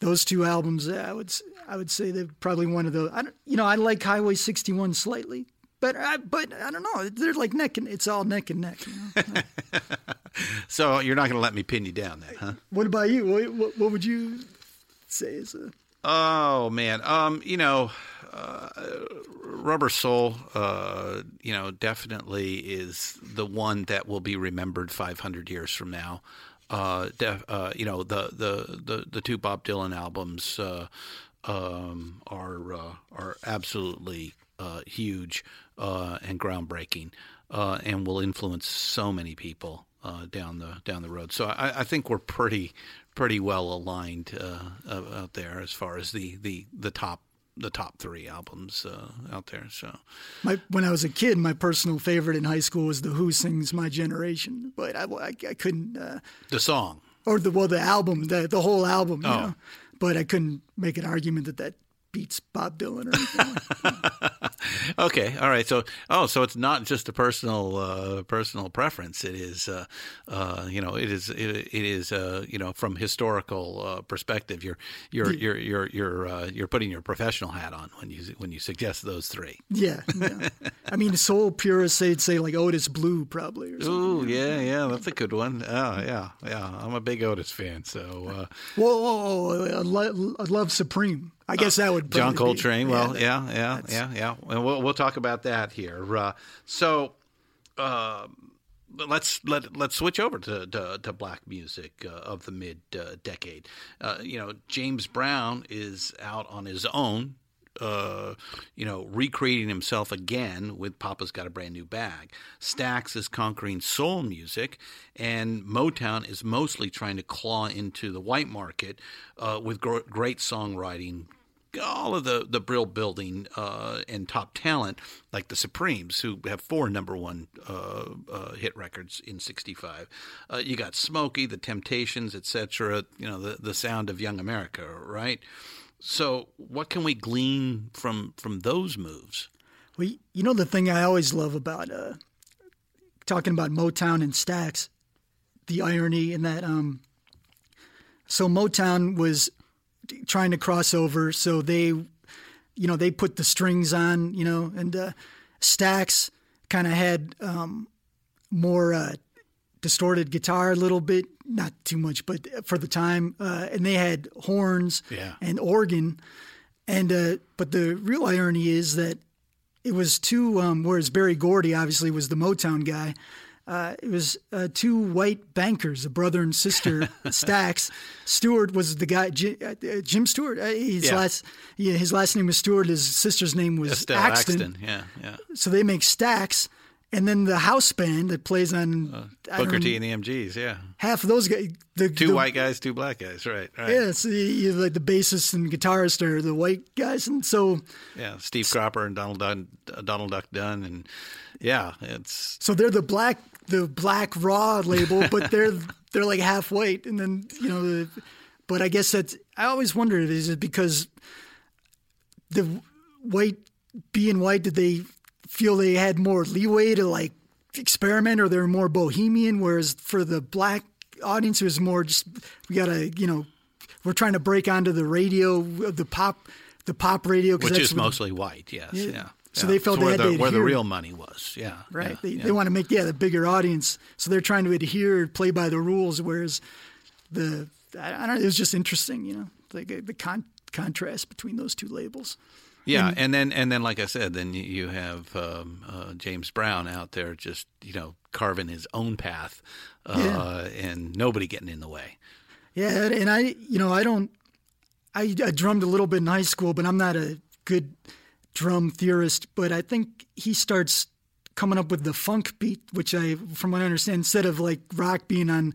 those two albums, I would I would say they're probably one of the. I don't, you know, I like Highway sixty one slightly. But I, but I don't know. They're like neck and it's all neck and neck. You know? So you're not going to let me pin you down, then, huh? what about you? What, what, what would you say is a Oh man, um, you know, uh, Rubber Soul, uh, you know, definitely is the one that will be remembered 500 years from now. Uh, def, uh, you know, the, the the the two Bob Dylan albums uh, um, are uh, are absolutely uh, huge uh, and groundbreaking, uh, and will influence so many people uh, down the down the road. So I, I think we're pretty pretty well aligned uh, out there as far as the, the, the top the top three albums uh, out there. So My, when I was a kid, my personal favorite in high school was the Who sings "My Generation," but I, I, I couldn't, uh, the song. or the well, the album, the the whole album, you Oh. know. But I couldn't make an argument that that beats Bob Dylan or anything. like Okay, all right. So, oh, so it's not just a personal uh, personal preference. It is, uh, uh, you know, it is it, it is, uh, you know, from historical uh, perspective. You're you're you're you're you're uh, you're putting your professional hat on when you when you suggest those three. yeah, yeah. I mean, soul purists they'd say like Otis Blue probably. Ooh, yeah, yeah, that's a good one. Oh, yeah, yeah. I'm a big Otis fan, so uh, Whoa, whoa, whoa, I lo- I love Supreme. I guess that would John probably be- Coltrane. well, that- yeah, yeah, yeah, And we'll we'll talk about that here. Uh, so, uh, let's let let's switch over to to, to black music uh, of the mid uh, decade. Uh, you know, James Brown is out on his own. Uh, you know, recreating himself again with Papa's Got a Brand New Bag. Stax is conquering soul music, and Motown is mostly trying to claw into the white market with gr- great songwriting, all of the the brill building uh, and top talent like the Supremes, who have four number one uh, uh, hit records in '65. Uh, you got Smokey, the Temptations, etc. You know the the sound of Young America, right? So, what can we glean from from those moves? Well, you know the thing I always love about uh, talking about Motown and Stax, the irony in that. Um, so Motown was trying to cross over, so they, you know, they put the strings on, you know, and uh, Stax kind of had um, more uh, distorted guitar a little bit, not too much, but for the time, uh, and they had horns Yeah. and organ, and uh, but the real irony is that it was two. Um, whereas Berry Gordy obviously was the Motown guy. Uh, it was uh, two white bankers, a brother and sister, Stax. Stewart was the guy. Jim, uh, uh, Jim Stewart. Uh, his Yeah. last, yeah, his last name was Stewart. His sister's name was Estelle Axton. Axton, yeah, yeah. So they make Stax, and then the house band that plays on I Booker T and the MGs, yeah. Half of those guys, the Two the, white guys, two black guys, right? right. Yeah, so like the bassist and guitarist are the white guys, and so Yeah, Steve Cropper and Donald Dunn, Donald Duck Dunn, and yeah, it's so they're the black the black raw label, but they're they're like half white, and then you know, the, but I guess that's I always wondered is it because the white being white did they feel they had more leeway to like experiment or they're more bohemian, whereas for the black audience it was more just we gotta you know we're trying to break onto the radio the pop the pop radio which is mostly white, yes, yeah. Yeah. So yeah. they felt where they had the to where the real money was, yeah, right? yeah, they, yeah. they want to make yeah the bigger audience, so they're trying to adhere, play by the rules, whereas the I, don't know. It was just interesting, you know, like uh, the con- contrast between those two labels. Yeah, and, then and then like I said, then you- you have um, uh, James Brown out there just you know carving his own path, uh, and nobody getting in the way. Yeah, and I, you know, I don't. I, I drummed a little bit in high school, but I'm not a good drum theorist. But I think he starts coming up with the funk beat, which I, from what I understand, instead of like rock being on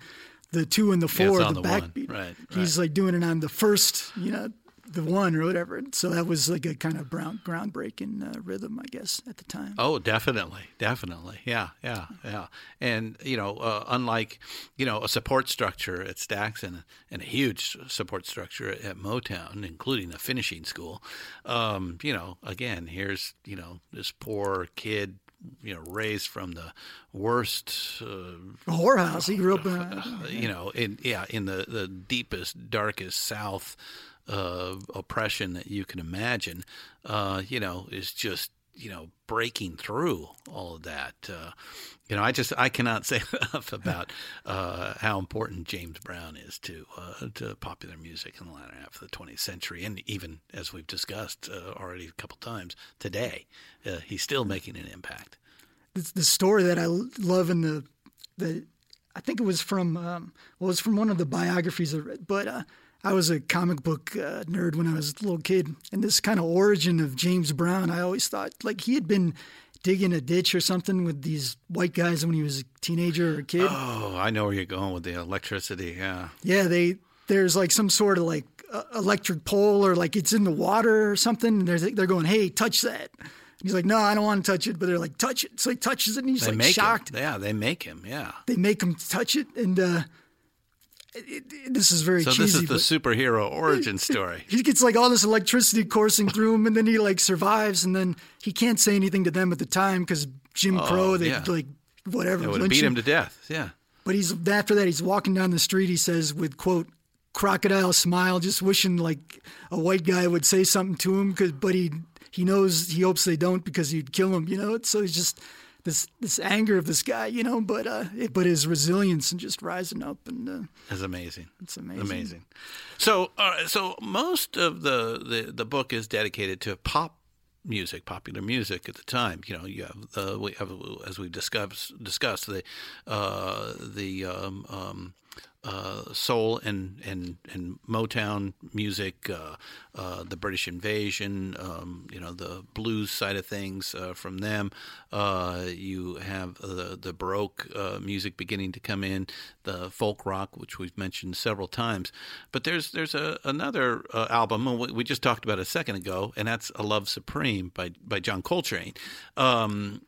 the two and the four, on the, the backbeat, Right, he's like doing it on the first, you know, the one or whatever. So that was like a kind of brown, groundbreaking uh, rhythm, I guess, at the time. Oh, definitely, definitely, yeah, yeah, yeah. And you know, uh, unlike you know a support structure at Stax and and a huge support structure at Motown, including a finishing school, um, you know, again, here's you know this poor kid, you know, raised from the worst. Uh, whorehouse. He grew up in. A, you know, in yeah, in the the deepest, darkest South oppression that you can imagine, uh, you know, is just you know breaking through all of that. Uh, you know, I just I cannot say enough about uh, how important James Brown is to uh, to popular music in the latter half of the 20th century, and even as we've discussed uh, already a couple times today, uh, he's still making an impact. the, story that I love in the the I think it was from um, well, it was from one of the biographies but uh, I was a comic book uh, nerd when I was a little kid, and this kind of origin of James Brown, I always thought like he had been digging a ditch or something with these white guys when he was a teenager or a kid. Oh, I know where you're going with the electricity. Yeah. Yeah, they there's like some sort of like uh, electric pole or like it's in the water or something. And they're they're going, hey, touch that. And he's like, no, I don't want to touch it. But they're like, touch it. So he touches it, and he's They like shocked. him. Yeah, they make him. Yeah. They make him touch it, and uh, it, it- this is very So cheesy. this is the superhero origin story. he gets like all this electricity coursing through him, and then he like survives, and then he can't say anything to them at the time because Jim oh, Crow, they Oh, yeah. like whatever. It would beat him to death. Yeah. But he's after that he's walking down the street. He says with quote crocodile smile, just wishing like a white guy would say something to him. Cause, but he he knows he hopes they don't because he'd kill him. You know. So he's just this this anger of this guy. You know. But uh, it, but his resilience and just rising up and uh, It's amazing. it's amazing. Amazing. So, uh, so most of the, the, the book is dedicated to pop music, popular music at the time. You know, you have the we have as we've discussed discussed the uh, the um, um, uh, soul and, and and Motown music, uh, uh, the British invasion, um, you know, the blues side of things uh, from them. Uh, you have the the Baroque uh, music beginning to come in, the folk rock, which we've mentioned several times. But there's there's a, another album we just talked about a second ago, and that's "A Love Supreme" by by John Coltrane. Um,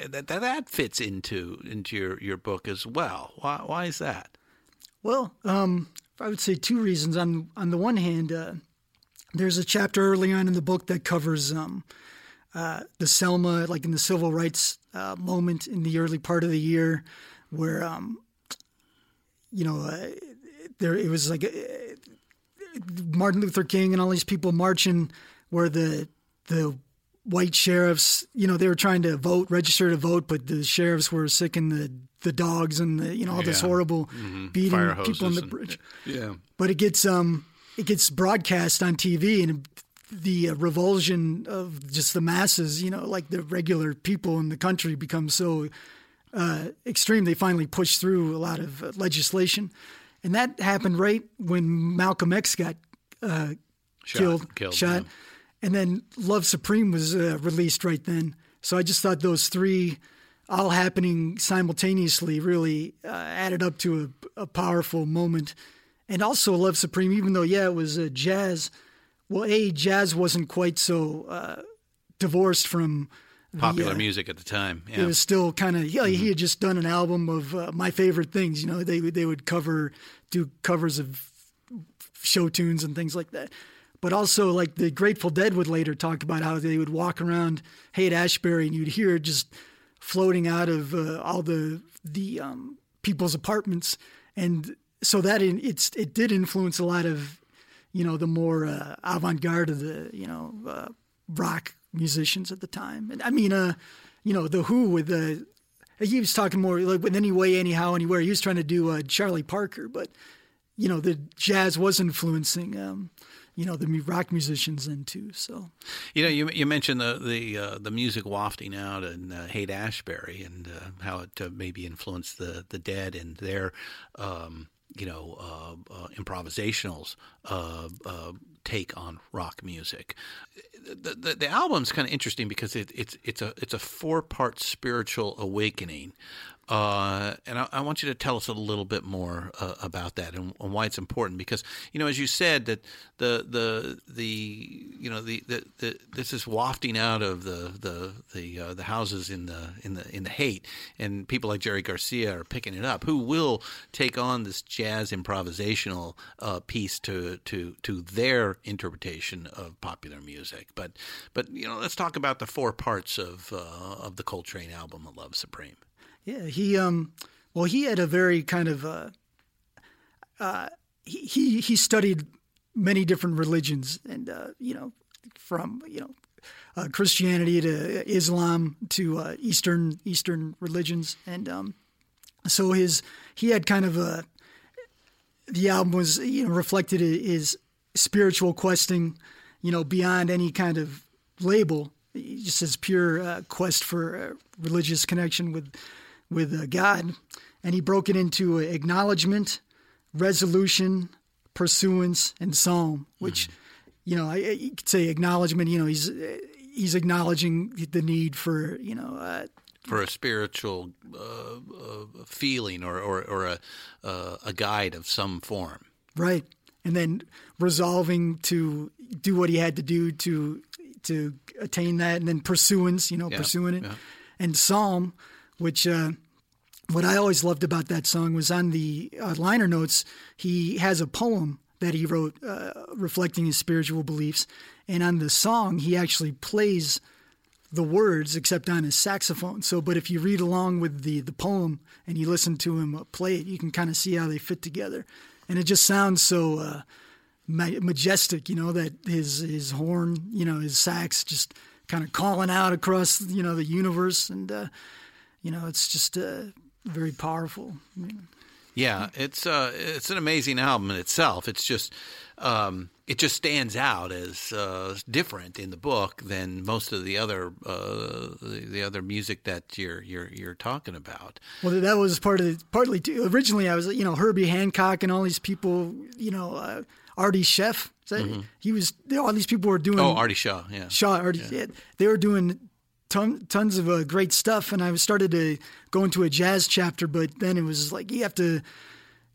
that, that that fits into into your, your book as well. Why why is that? Well, um, I would say two reasons. On on the one hand, uh, there's a chapter early on in the book that covers um, uh, the Selma, like in the civil rights uh, moment in the early part of the year, where um, you know uh, there it was like uh, Martin Luther King and all these people marching, where the the white sheriffs, you know, they were trying to vote, register to vote, but the sheriffs were sicking the the dogs and the you know all this Yeah. horrible beating Fire people on the and- bridge Yeah. but it gets um it gets broadcast on TV and the uh, revulsion of just the masses, you know, like the regular people in the country become so uh, extreme. They finally push through a lot of uh, legislation, and that happened right when Malcolm X got uh, Shot- killed, killed, shot, yeah. And then Love Supreme was uh, released right then. So I just thought those three, all happening simultaneously, really uh, added up to a, a powerful moment. And also Love Supreme, even though yeah, it was uh, jazz. Well, a jazz wasn't quite so uh, divorced from the, Popular uh, music at the time. Yeah. it was still kind of yeah. Mm-hmm. He had just done an album of uh, my favorite things. You know, they they would cover do covers of show tunes and things like that. But also, like the Grateful Dead would later talk about how they would walk around Haight Ashbury and you'd hear just floating out of uh, all the the um, people's apartments, and so that in, it's it did influence a lot of you know the more uh, avant garde of the you know uh, rock musicians at the time. And I mean, uh, you know, the Who with the he was talking more like with any way, anyhow, anywhere. He was trying to do uh, Charlie Parker, but you know, the jazz was influencing, um, you know, the rock musicians too. So You know, you you mentioned the the uh, the music wafting out and uh, Haight Ashbury and uh, how it uh, maybe influenced the the Dead and their um, you know uh, uh, improvisationals take on rock music. The the, the album's kind of interesting because it, it's it's a it's a four part spiritual awakening. Uh, and I, I want you to tell us a little bit more uh, about that and, and why it's important. Because you know, as you said, that the the the you know the, the, the this is wafting out of the the the uh, the houses in the in the in the Haight, and people like Jerry Garcia are picking it up, who will take on this jazz improvisational uh, piece to to to their interpretation of popular music. But but you know, let's talk about the four parts of uh, of the Coltrane album, "A Love Supreme." Yeah, he um, well, he had a very kind of uh, uh, he he studied many different religions, and uh, you know, from you know, uh, Christianity to Islam to uh, Eastern Eastern religions, and um, so his he had kind of a the album was you know reflected his spiritual questing, you know, beyond any kind of label, just his pure uh, quest for uh, religious connection with with uh, God, and he broke it into acknowledgement, resolution, pursuance, and psalm. Which, you know, I, you could say acknowledgement. You know, he's he's acknowledging the need for you know. Uh, for a spiritual uh, uh, feeling or or, or a uh, a guide of some form. Right. And then resolving to do what he had to do to to attain that and then pursuance, you know, Yeah, pursuing it. yeah. And Psalm, which uh what I always loved about that song was on the uh, liner notes, he has a poem that he wrote uh, reflecting his spiritual beliefs. And on the song, he actually plays the words except on his saxophone. So, but if you read along with the the poem and you listen to him play it, you can kind of see how they fit together, and it just sounds so uh, majestic. You know that his his horn, you know, his sax just kind of calling out across you know the universe, and uh, you know it's just uh, very powerful. Yeah, it's uh, it's an amazing album in itself. It's just um, it just stands out as uh, different in the book than most of the other uh, the, the other music that you're you're you're talking about. Well, that was part of the, partly too. Originally, I was you know Herbie Hancock and all these people, you know, uh, Artie Chef. That- He was all these people were doing. Oh, Artie Shaw, yeah. Shaw, Artie, yeah. they were doing ton, tons of uh, great stuff, and I started to go into a jazz chapter, but then it was like you have to,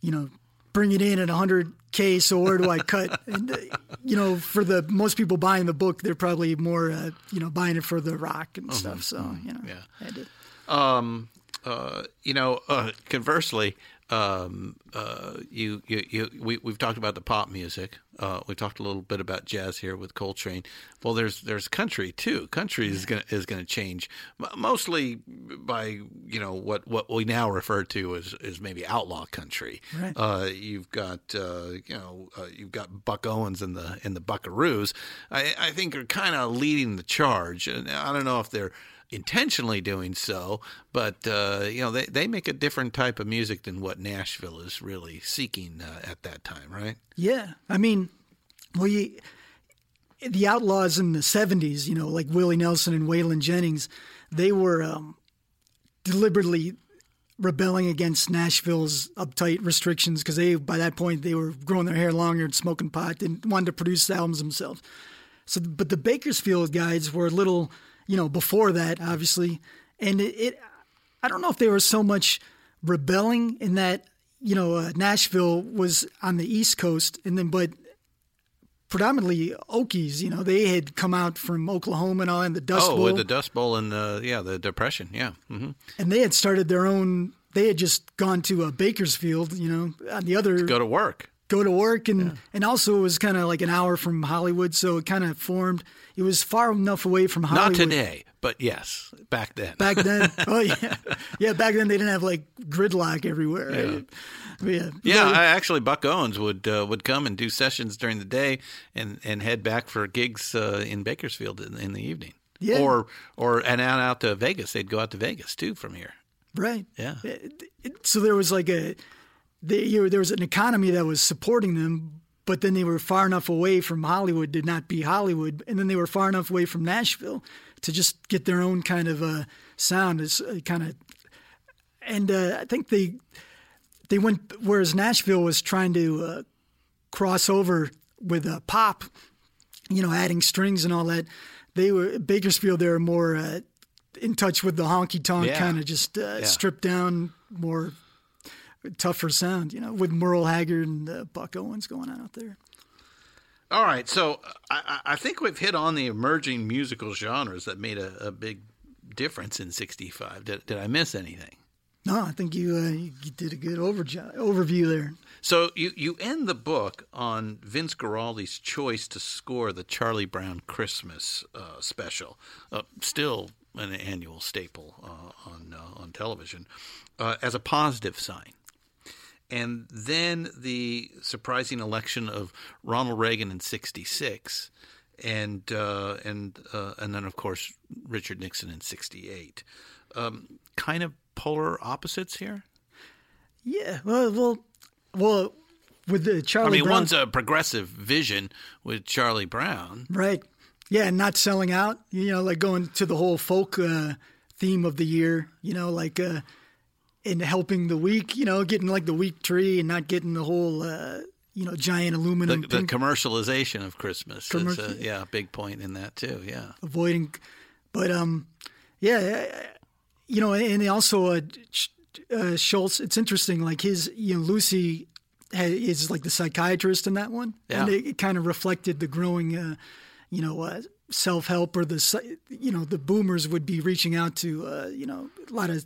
you know, bring it in at 100k. So where do I cut? and uh, you know, for the most people buying the book, they're probably more, uh, you know, buying it for the rock and stuff. So you know, Mm-hmm. Yeah. I had to- Um, uh, you know, uh, conversely, um, uh, you, you, you, we, we've talked about the pop music. Uh, we talked a little bit about jazz here with Coltrane. Well, there's there's country too. Country is gonna is gonna change mostly by you know what, what we now refer to as, as maybe outlaw country. Right. Uh, you've got uh, you know uh, you've got Buck Owens and the and the Buckaroos. I, I think are kind of leading the charge, and I don't know if they're intentionally doing so, but uh, you know they, they make a different type of music than what Nashville is really seeking uh, at that time, right? Yeah, I mean, well, you, the Outlaws in the '70s, you know, like Willie Nelson and Waylon Jennings, they were um, deliberately rebelling against Nashville's uptight restrictions because they, by that point, they were growing their hair longer and smoking pot and wanted to produce albums themselves. So, but the Bakersfield guys were a little, you know, before that, obviously, and it, it I don't know if there was so much rebelling in that, you know, uh, Nashville was on the East Coast, and then but predominantly Okies, you know, they had come out from Oklahoma and all, and the Dust oh, Bowl, with the Dust Bowl and the yeah the Depression, yeah. hmm and they had started their own. They had just gone to uh, Bakersfield, you know, on the other Go to work. go to work and and also it was kind of like an hour from Hollywood, so it kind of formed. It was far enough away from Hollywood. Not today, but yes, back then. Back then, oh yeah, yeah. Back then they didn't have like gridlock everywhere. right? Yeah, Yeah, But- I, actually, Buck Owens would uh, would come and do sessions during the day, and, and head back for gigs uh, in Bakersfield in, in the evening. Yeah. Or or and out out to Vegas. They'd go out to Vegas too from here. right. Yeah. So there was like a they, you know, there was an economy that was supporting them, but then they were far enough away from Hollywood to not be Hollywood, and then they were far enough away from Nashville to just get their own kind of uh, sound. Is uh, kind of, and uh, I think they they went whereas Nashville was trying to uh, cross over with uh, pop, you know, adding strings and all that. They were Bakersfield. They were more uh, in touch with the honky tonk Yeah. kind of just uh, Yeah. stripped down, more tougher sound. You know, with Merle Haggard and uh, Buck Owens going on out there. All right, so I, I I think we've hit on the emerging musical genres that made a, a big difference in '65. Did, did I miss anything? No, I think you uh, you did a good overjo- overview there. So you, you end the book on Vince Guaraldi's choice to score the Charlie Brown Christmas uh, special, uh, still an annual staple uh, on uh, on television, uh, as a positive sign. And then the surprising election of Ronald Reagan in '66, and uh, and uh, and then of course Richard Nixon in '68. Um, kind of polar opposites here. Yeah, well, well, well, with the Charlie. I mean, Brown, one's a progressive vision with Charlie Brown. right. Yeah, and not selling out. You know, like going to the whole folk uh, theme of the year. You know, like uh, and helping the weak. You know, getting like the weak tree and not getting the whole. Uh, you know, giant The, aluminum. the pink- commercialization of Christmas is a, yeah, big point in that too. Yeah. avoiding. But um, yeah, uh, you know, and also uh, uh, Schulz. It's interesting. Like his, you know, Lucy is like the psychiatrist in that one, and it, it kind of reflected the growing, uh, you know, uh, self help or the, you know, the boomers would be reaching out to, uh, you know, a lot of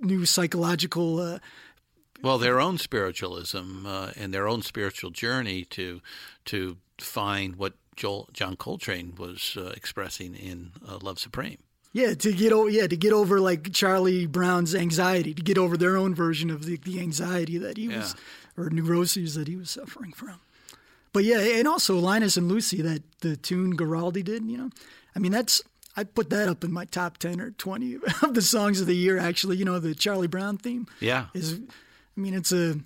new psychological. Uh, Well, their own spiritualism uh, and their own spiritual journey to to find what Joel, John Coltrane was uh, expressing in uh, Love Supreme. Yeah, to get over yeah to get over like Charlie Brown's anxiety, to get over their own version of the, the anxiety that he was or neuroses that he was suffering from. But yeah, and also Linus and Lucy, that the tune Guaraldi did, you know, I mean that's I put that up in my top ten or twenty of the songs of the year. Actually, you know, the Charlie Brown theme Yeah. is, I mean, it's a,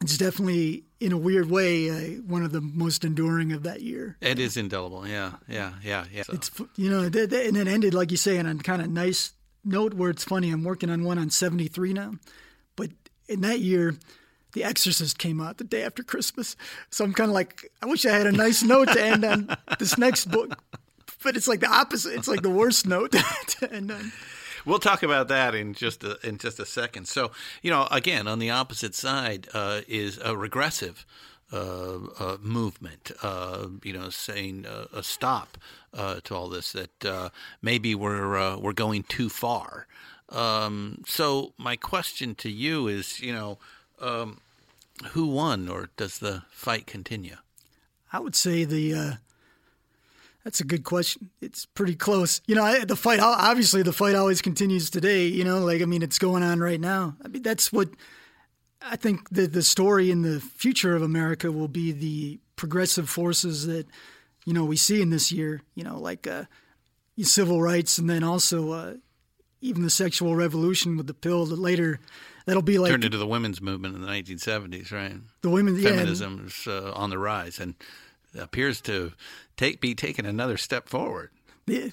it's definitely in a weird way uh, one of the most enduring of that year. It is indelible. Yeah, yeah, yeah, yeah. It's fu- you know, and it ended like you say on a kind of nice note where it's funny. I'm working on one on 73 now, but in that year, The Exorcist came out the day after Christmas, so I'm kind of like, I wish I had a nice note to end on this next book, but it's like the opposite. It's like the worst note to end on. We'll talk about that in just a, in just a second. So, you know, again, on the opposite side uh, is a regressive uh, uh, movement. Uh, you know, saying uh, a stop uh, to all this. That uh, maybe we're uh, we're going too far. Um, so, my question to you is, you know, um, who won, or does the fight continue? I would say the. That's a good question. It's pretty close. You know, I, the fight. Obviously, the fight always continues today. You know, like I mean, it's going on right now. I mean, that's what I think. The the story in the future of America will be the progressive forces that you know we see in this year. You know, like uh, civil rights, and then also uh, even the sexual revolution with the pill. That later, that'll be like Turned into the women's movement in the 1970s, right? the women. Yeah, feminism is uh, on the rise and appears to take be taking another step forward. Yeah,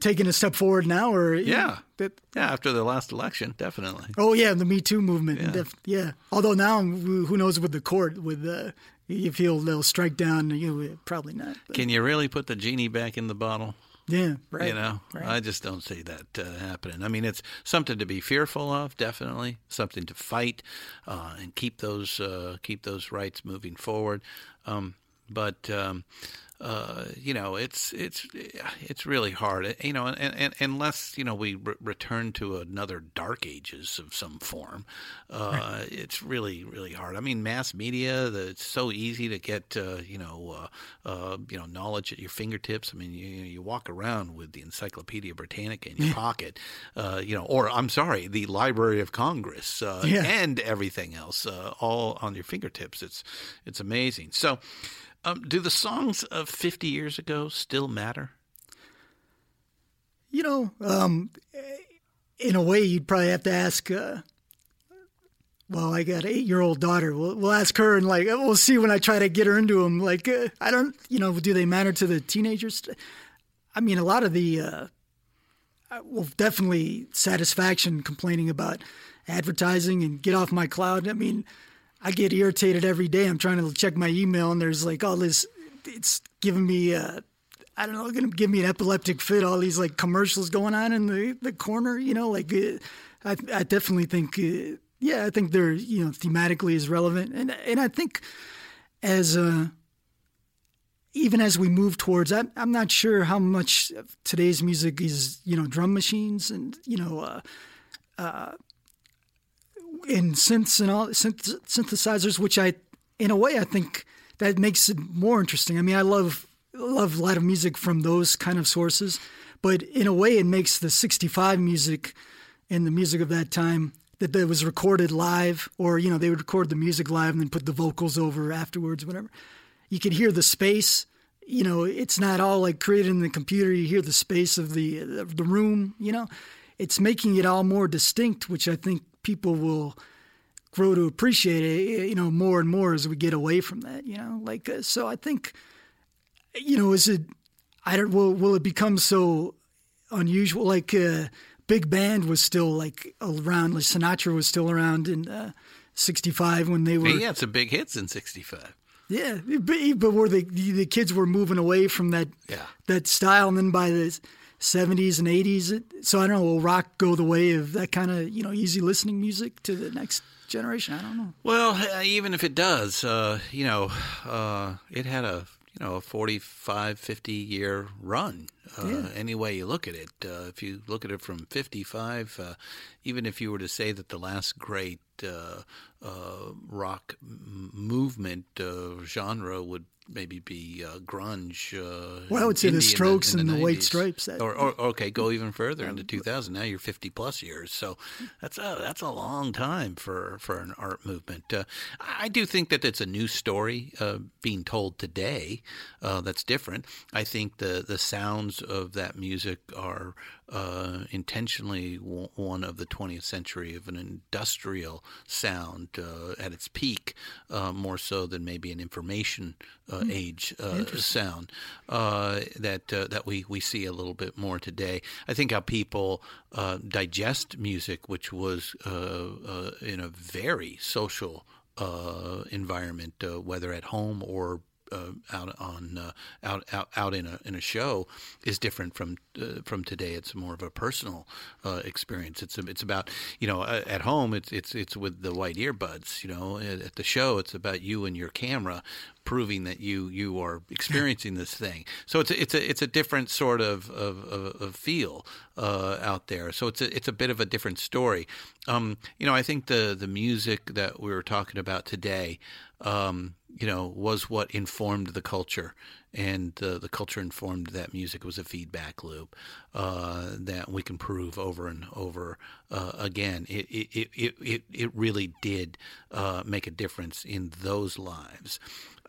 taking a step forward now, or Yeah. that, Yeah, after the last election, definitely. oh yeah, the Me Too movement, Yeah. yeah. yeah. Although now, who knows with the court, with uh, you feel they'll strike down, you probably not. But, Can you really put the genie back in the bottle? yeah, right. You know, right. I just don't see that uh, happening. I mean, it's something to be fearful of, definitely. Something to fight uh, and keep those uh, keep those rights moving forward. Um, but um, uh, you know, it's it's it's really hard. You know, and, and unless you know we re- return to another dark ages of some form, uh, it's really really hard. I mean, mass media. The, it's so easy to get uh, you know uh, uh, you know knowledge at your fingertips. I mean, you you walk around with the Encyclopedia Britannica in your pocket, uh, you know, or I'm sorry, the Library of Congress, uh, Yeah. and everything else, uh, all on your fingertips. It's it's amazing. So. Um, do the songs of 50 years ago still matter? You know, um, in a way, you'd probably have to ask uh, well, I got an eight-year-old daughter. We'll, we'll ask her, and like we'll see when I try to get her into them. Like uh, I don't, you know, do they matter to the teenagers? I mean, a lot of the, uh, well, definitely satisfaction complaining about advertising and get off my cloud. I mean, I get irritated every day. I'm trying to check my email, and there's like all this. It's giving me. Uh, I don't know, going to give me an epileptic fit. All these like commercials going on in the, the corner, you know, like uh, I, I definitely think, uh, yeah, I think they're, you know, thematically is relevant. And, and I think as, uh, even as we move towards, I'm, I'm not sure how much of today's music is, you know, drum machines and, you know, uh, uh, and synths and all synth, synthesizers, which I, in a way, I think that makes it more interesting. I mean, I love love a lot of music from those kind of sources, but in a way, it makes the '65 music and the music of that time that that was recorded live, or you know, they would record the music live and then put the vocals over afterwards, whatever. You could hear the space. You know, it's not all like created in the computer. You hear the space of the of the room. You know, it's making it all more distinct, which I think people will grow to appreciate it, you know, more and more as we get away from that, you know, like, uh, so I think, you know, is it, I don't, will, will it become so unusual? Like, uh, big band was still like around, like Sinatra was still around in, uh, 65 when they were, He had some big hits in '65. yeah, but, but where the, the kids were moving away from that, Yeah. that style. And then by the 70s and 80s, so I don't know, will rock go the way of that kind of, you know, easy listening music to the next generation? I don't know. Well, uh, even if it does, uh, you know, uh, it had a you know a 45, 50 year run. Uh, Yeah. Any way you look at it, uh, if you look at it from fifty five, uh, even if you were to say that the last great uh, uh, rock movement uh, genre would maybe be uh, grunge. Uh, Well, I would say the Strokes and the White Stripes, that- or, or okay, go even further into 2000. Now you're 50 plus years, so that's a that's a long time for for an art movement. Uh, I do think that it's a new story uh, being told today. Uh, that's different. I think the the sounds of that music are uh, intentionally w- one of the 20th century of an industrial sound uh, at its peak, uh, more so than maybe an information uh, age uh, sound uh, that uh, that we, we see a little bit more today. I think how people uh, digest music, which was uh, uh, in a very social uh, environment, uh, whether at home or uh, out on uh, out out out in a in a show is different from uh, from today. It's more of a personal uh, experience. It's it's about you know at home it's it's it's with the white earbuds. You know at, at the show it's about you and your camera proving that you you are experiencing this thing. So it's a, it's a it's a different sort of of, of, of feel uh, out there. So it's a it's a bit of a different story. Um, you know I think the the music that we were talking about today. Um, you know, was what informed the culture, and uh, the culture informed that music was a feedback loop uh, that we can prove over and over uh, again. It it, it it it really did uh, make a difference in those lives.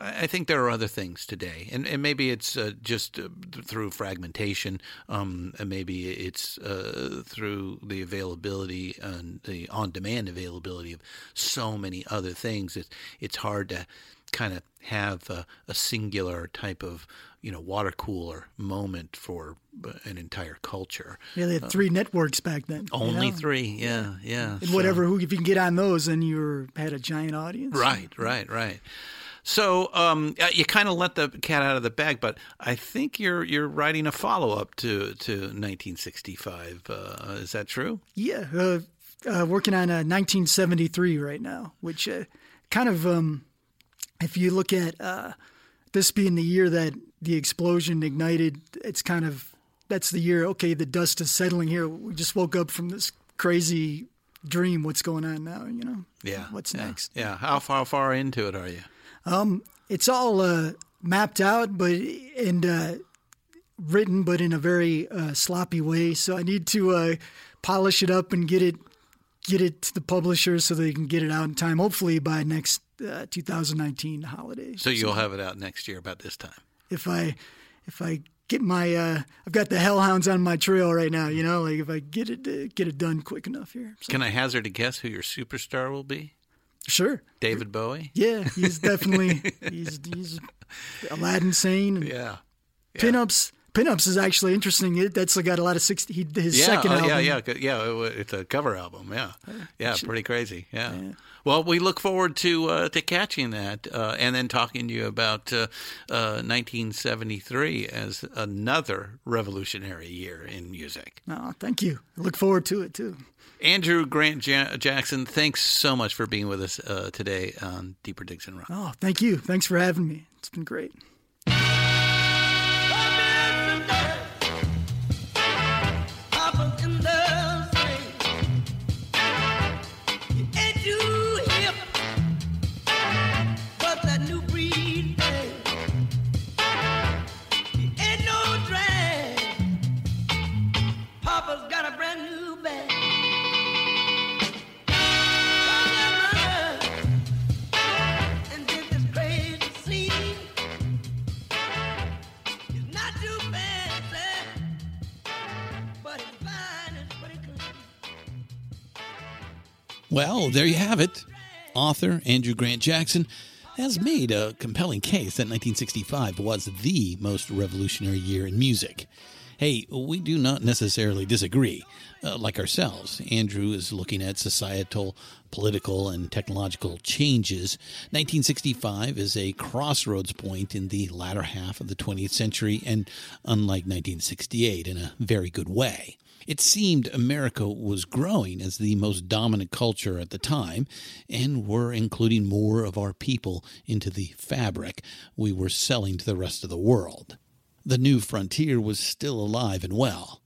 I think there are other things today, and, and maybe it's uh, just uh, through fragmentation, um, and maybe it's uh, through the availability and the on-demand availability of so many other things. It's it's hard to kind of have a, a singular type of you know water cooler moment for uh, an entire culture. Yeah, they had three networks back then. you Only know? three, yeah, yeah. And so- whatever, who if you can get on those, then you had a giant audience. Right, right, right. So um, uh, you kind of let the cat out of the bag, but I think you're you're writing a follow up to to 1965. Uh, is that true? Yeah, uh, uh, working on uh, 1973 right now, which uh, kind of, um, if you look at uh, this being the year that the explosion ignited, it's kind of that's the year. Okay, the dust is settling here. We just woke up from this crazy dream. What's going on now? You know? Yeah. What's yeah, next? Yeah. How far far into it are you? It's all uh, mapped out, but and uh, written, but in a very uh, sloppy way. So I need to uh, polish it up and get it get it to the publishers so they can get it out in time. Hopefully by next uh, 2019 holiday. So you'll have it out next year about this time. if I if I get my uh, I've got the hellhounds on my trail right now. You know, like if I get it uh, get it done quick enough here. So, Can I hazard a guess who your superstar will be? Sure. David Bowie. Yeah, he's definitely he's he's Aladdin Sane and Yeah. pinups. Pinups is actually interesting. It, that's got a lot of sixty. He, his Yeah, second oh, album. yeah, yeah, yeah. it It's a cover album. Yeah, yeah, pretty crazy. Yeah. Well, we look forward to uh, to catching that, uh, and then talking to you about uh, uh, 1973 as another revolutionary year in music. Oh, thank you. I look forward to it too. Andrew Grant ja- Jackson, thanks so much for being with us uh, today on Deeper Digs and Rock. Oh, thank you. Thanks for having me. It's been great. Well, there you have it. Author Andrew Grant Jackson has made a compelling case that 1965 was the most revolutionary year in music. Hey, we do not necessarily disagree. Uh, like ourselves, Andrew is looking at societal, political, and technological changes. 1965 is a crossroads point in the latter half of the 20th century, and unlike 1968, in a very good way. It seemed America was growing as the most dominant culture at the time, and were including more of our people into the fabric we were selling to the rest of the world. The new frontier was still alive and well.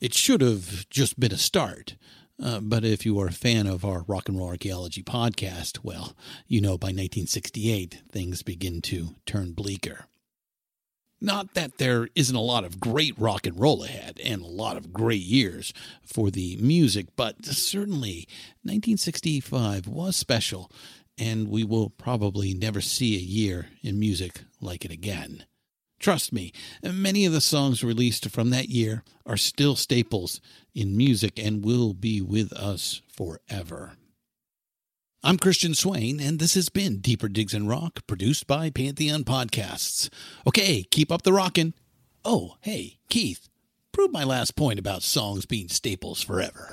It should have just been a start. Uh, but if you are a fan of our Rock and Roll Archaeology podcast, well, you know by 1968 things begin to turn bleaker. Not that there isn't a lot of great rock and roll ahead and a lot of great years for the music, but certainly 1965 was special, and we will probably never see a year in music like it again. Trust me, many of the songs released from that year are still staples in music and will be with us forever. I'm Christian Swain, and this has been Deeper Digs in Rock, produced by Pantheon Podcasts. Okay, keep up the rockin'. Oh, hey, Keith, prove my last point about songs being staples forever.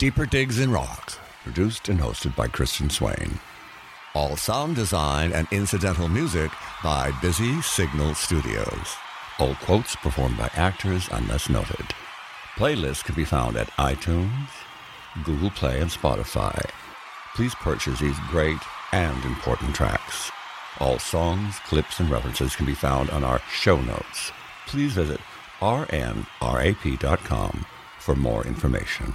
Deeper Digs in Rocks, produced and hosted by Christian Swain. All sound design and incidental music by Busy Signal Studios. All quotes performed by actors unless noted. Playlists can be found at iTunes, Google Play, and Spotify. Please purchase these great and important tracks. All songs, clips, and references can be found on our show notes. Please visit rnrap.com for more information.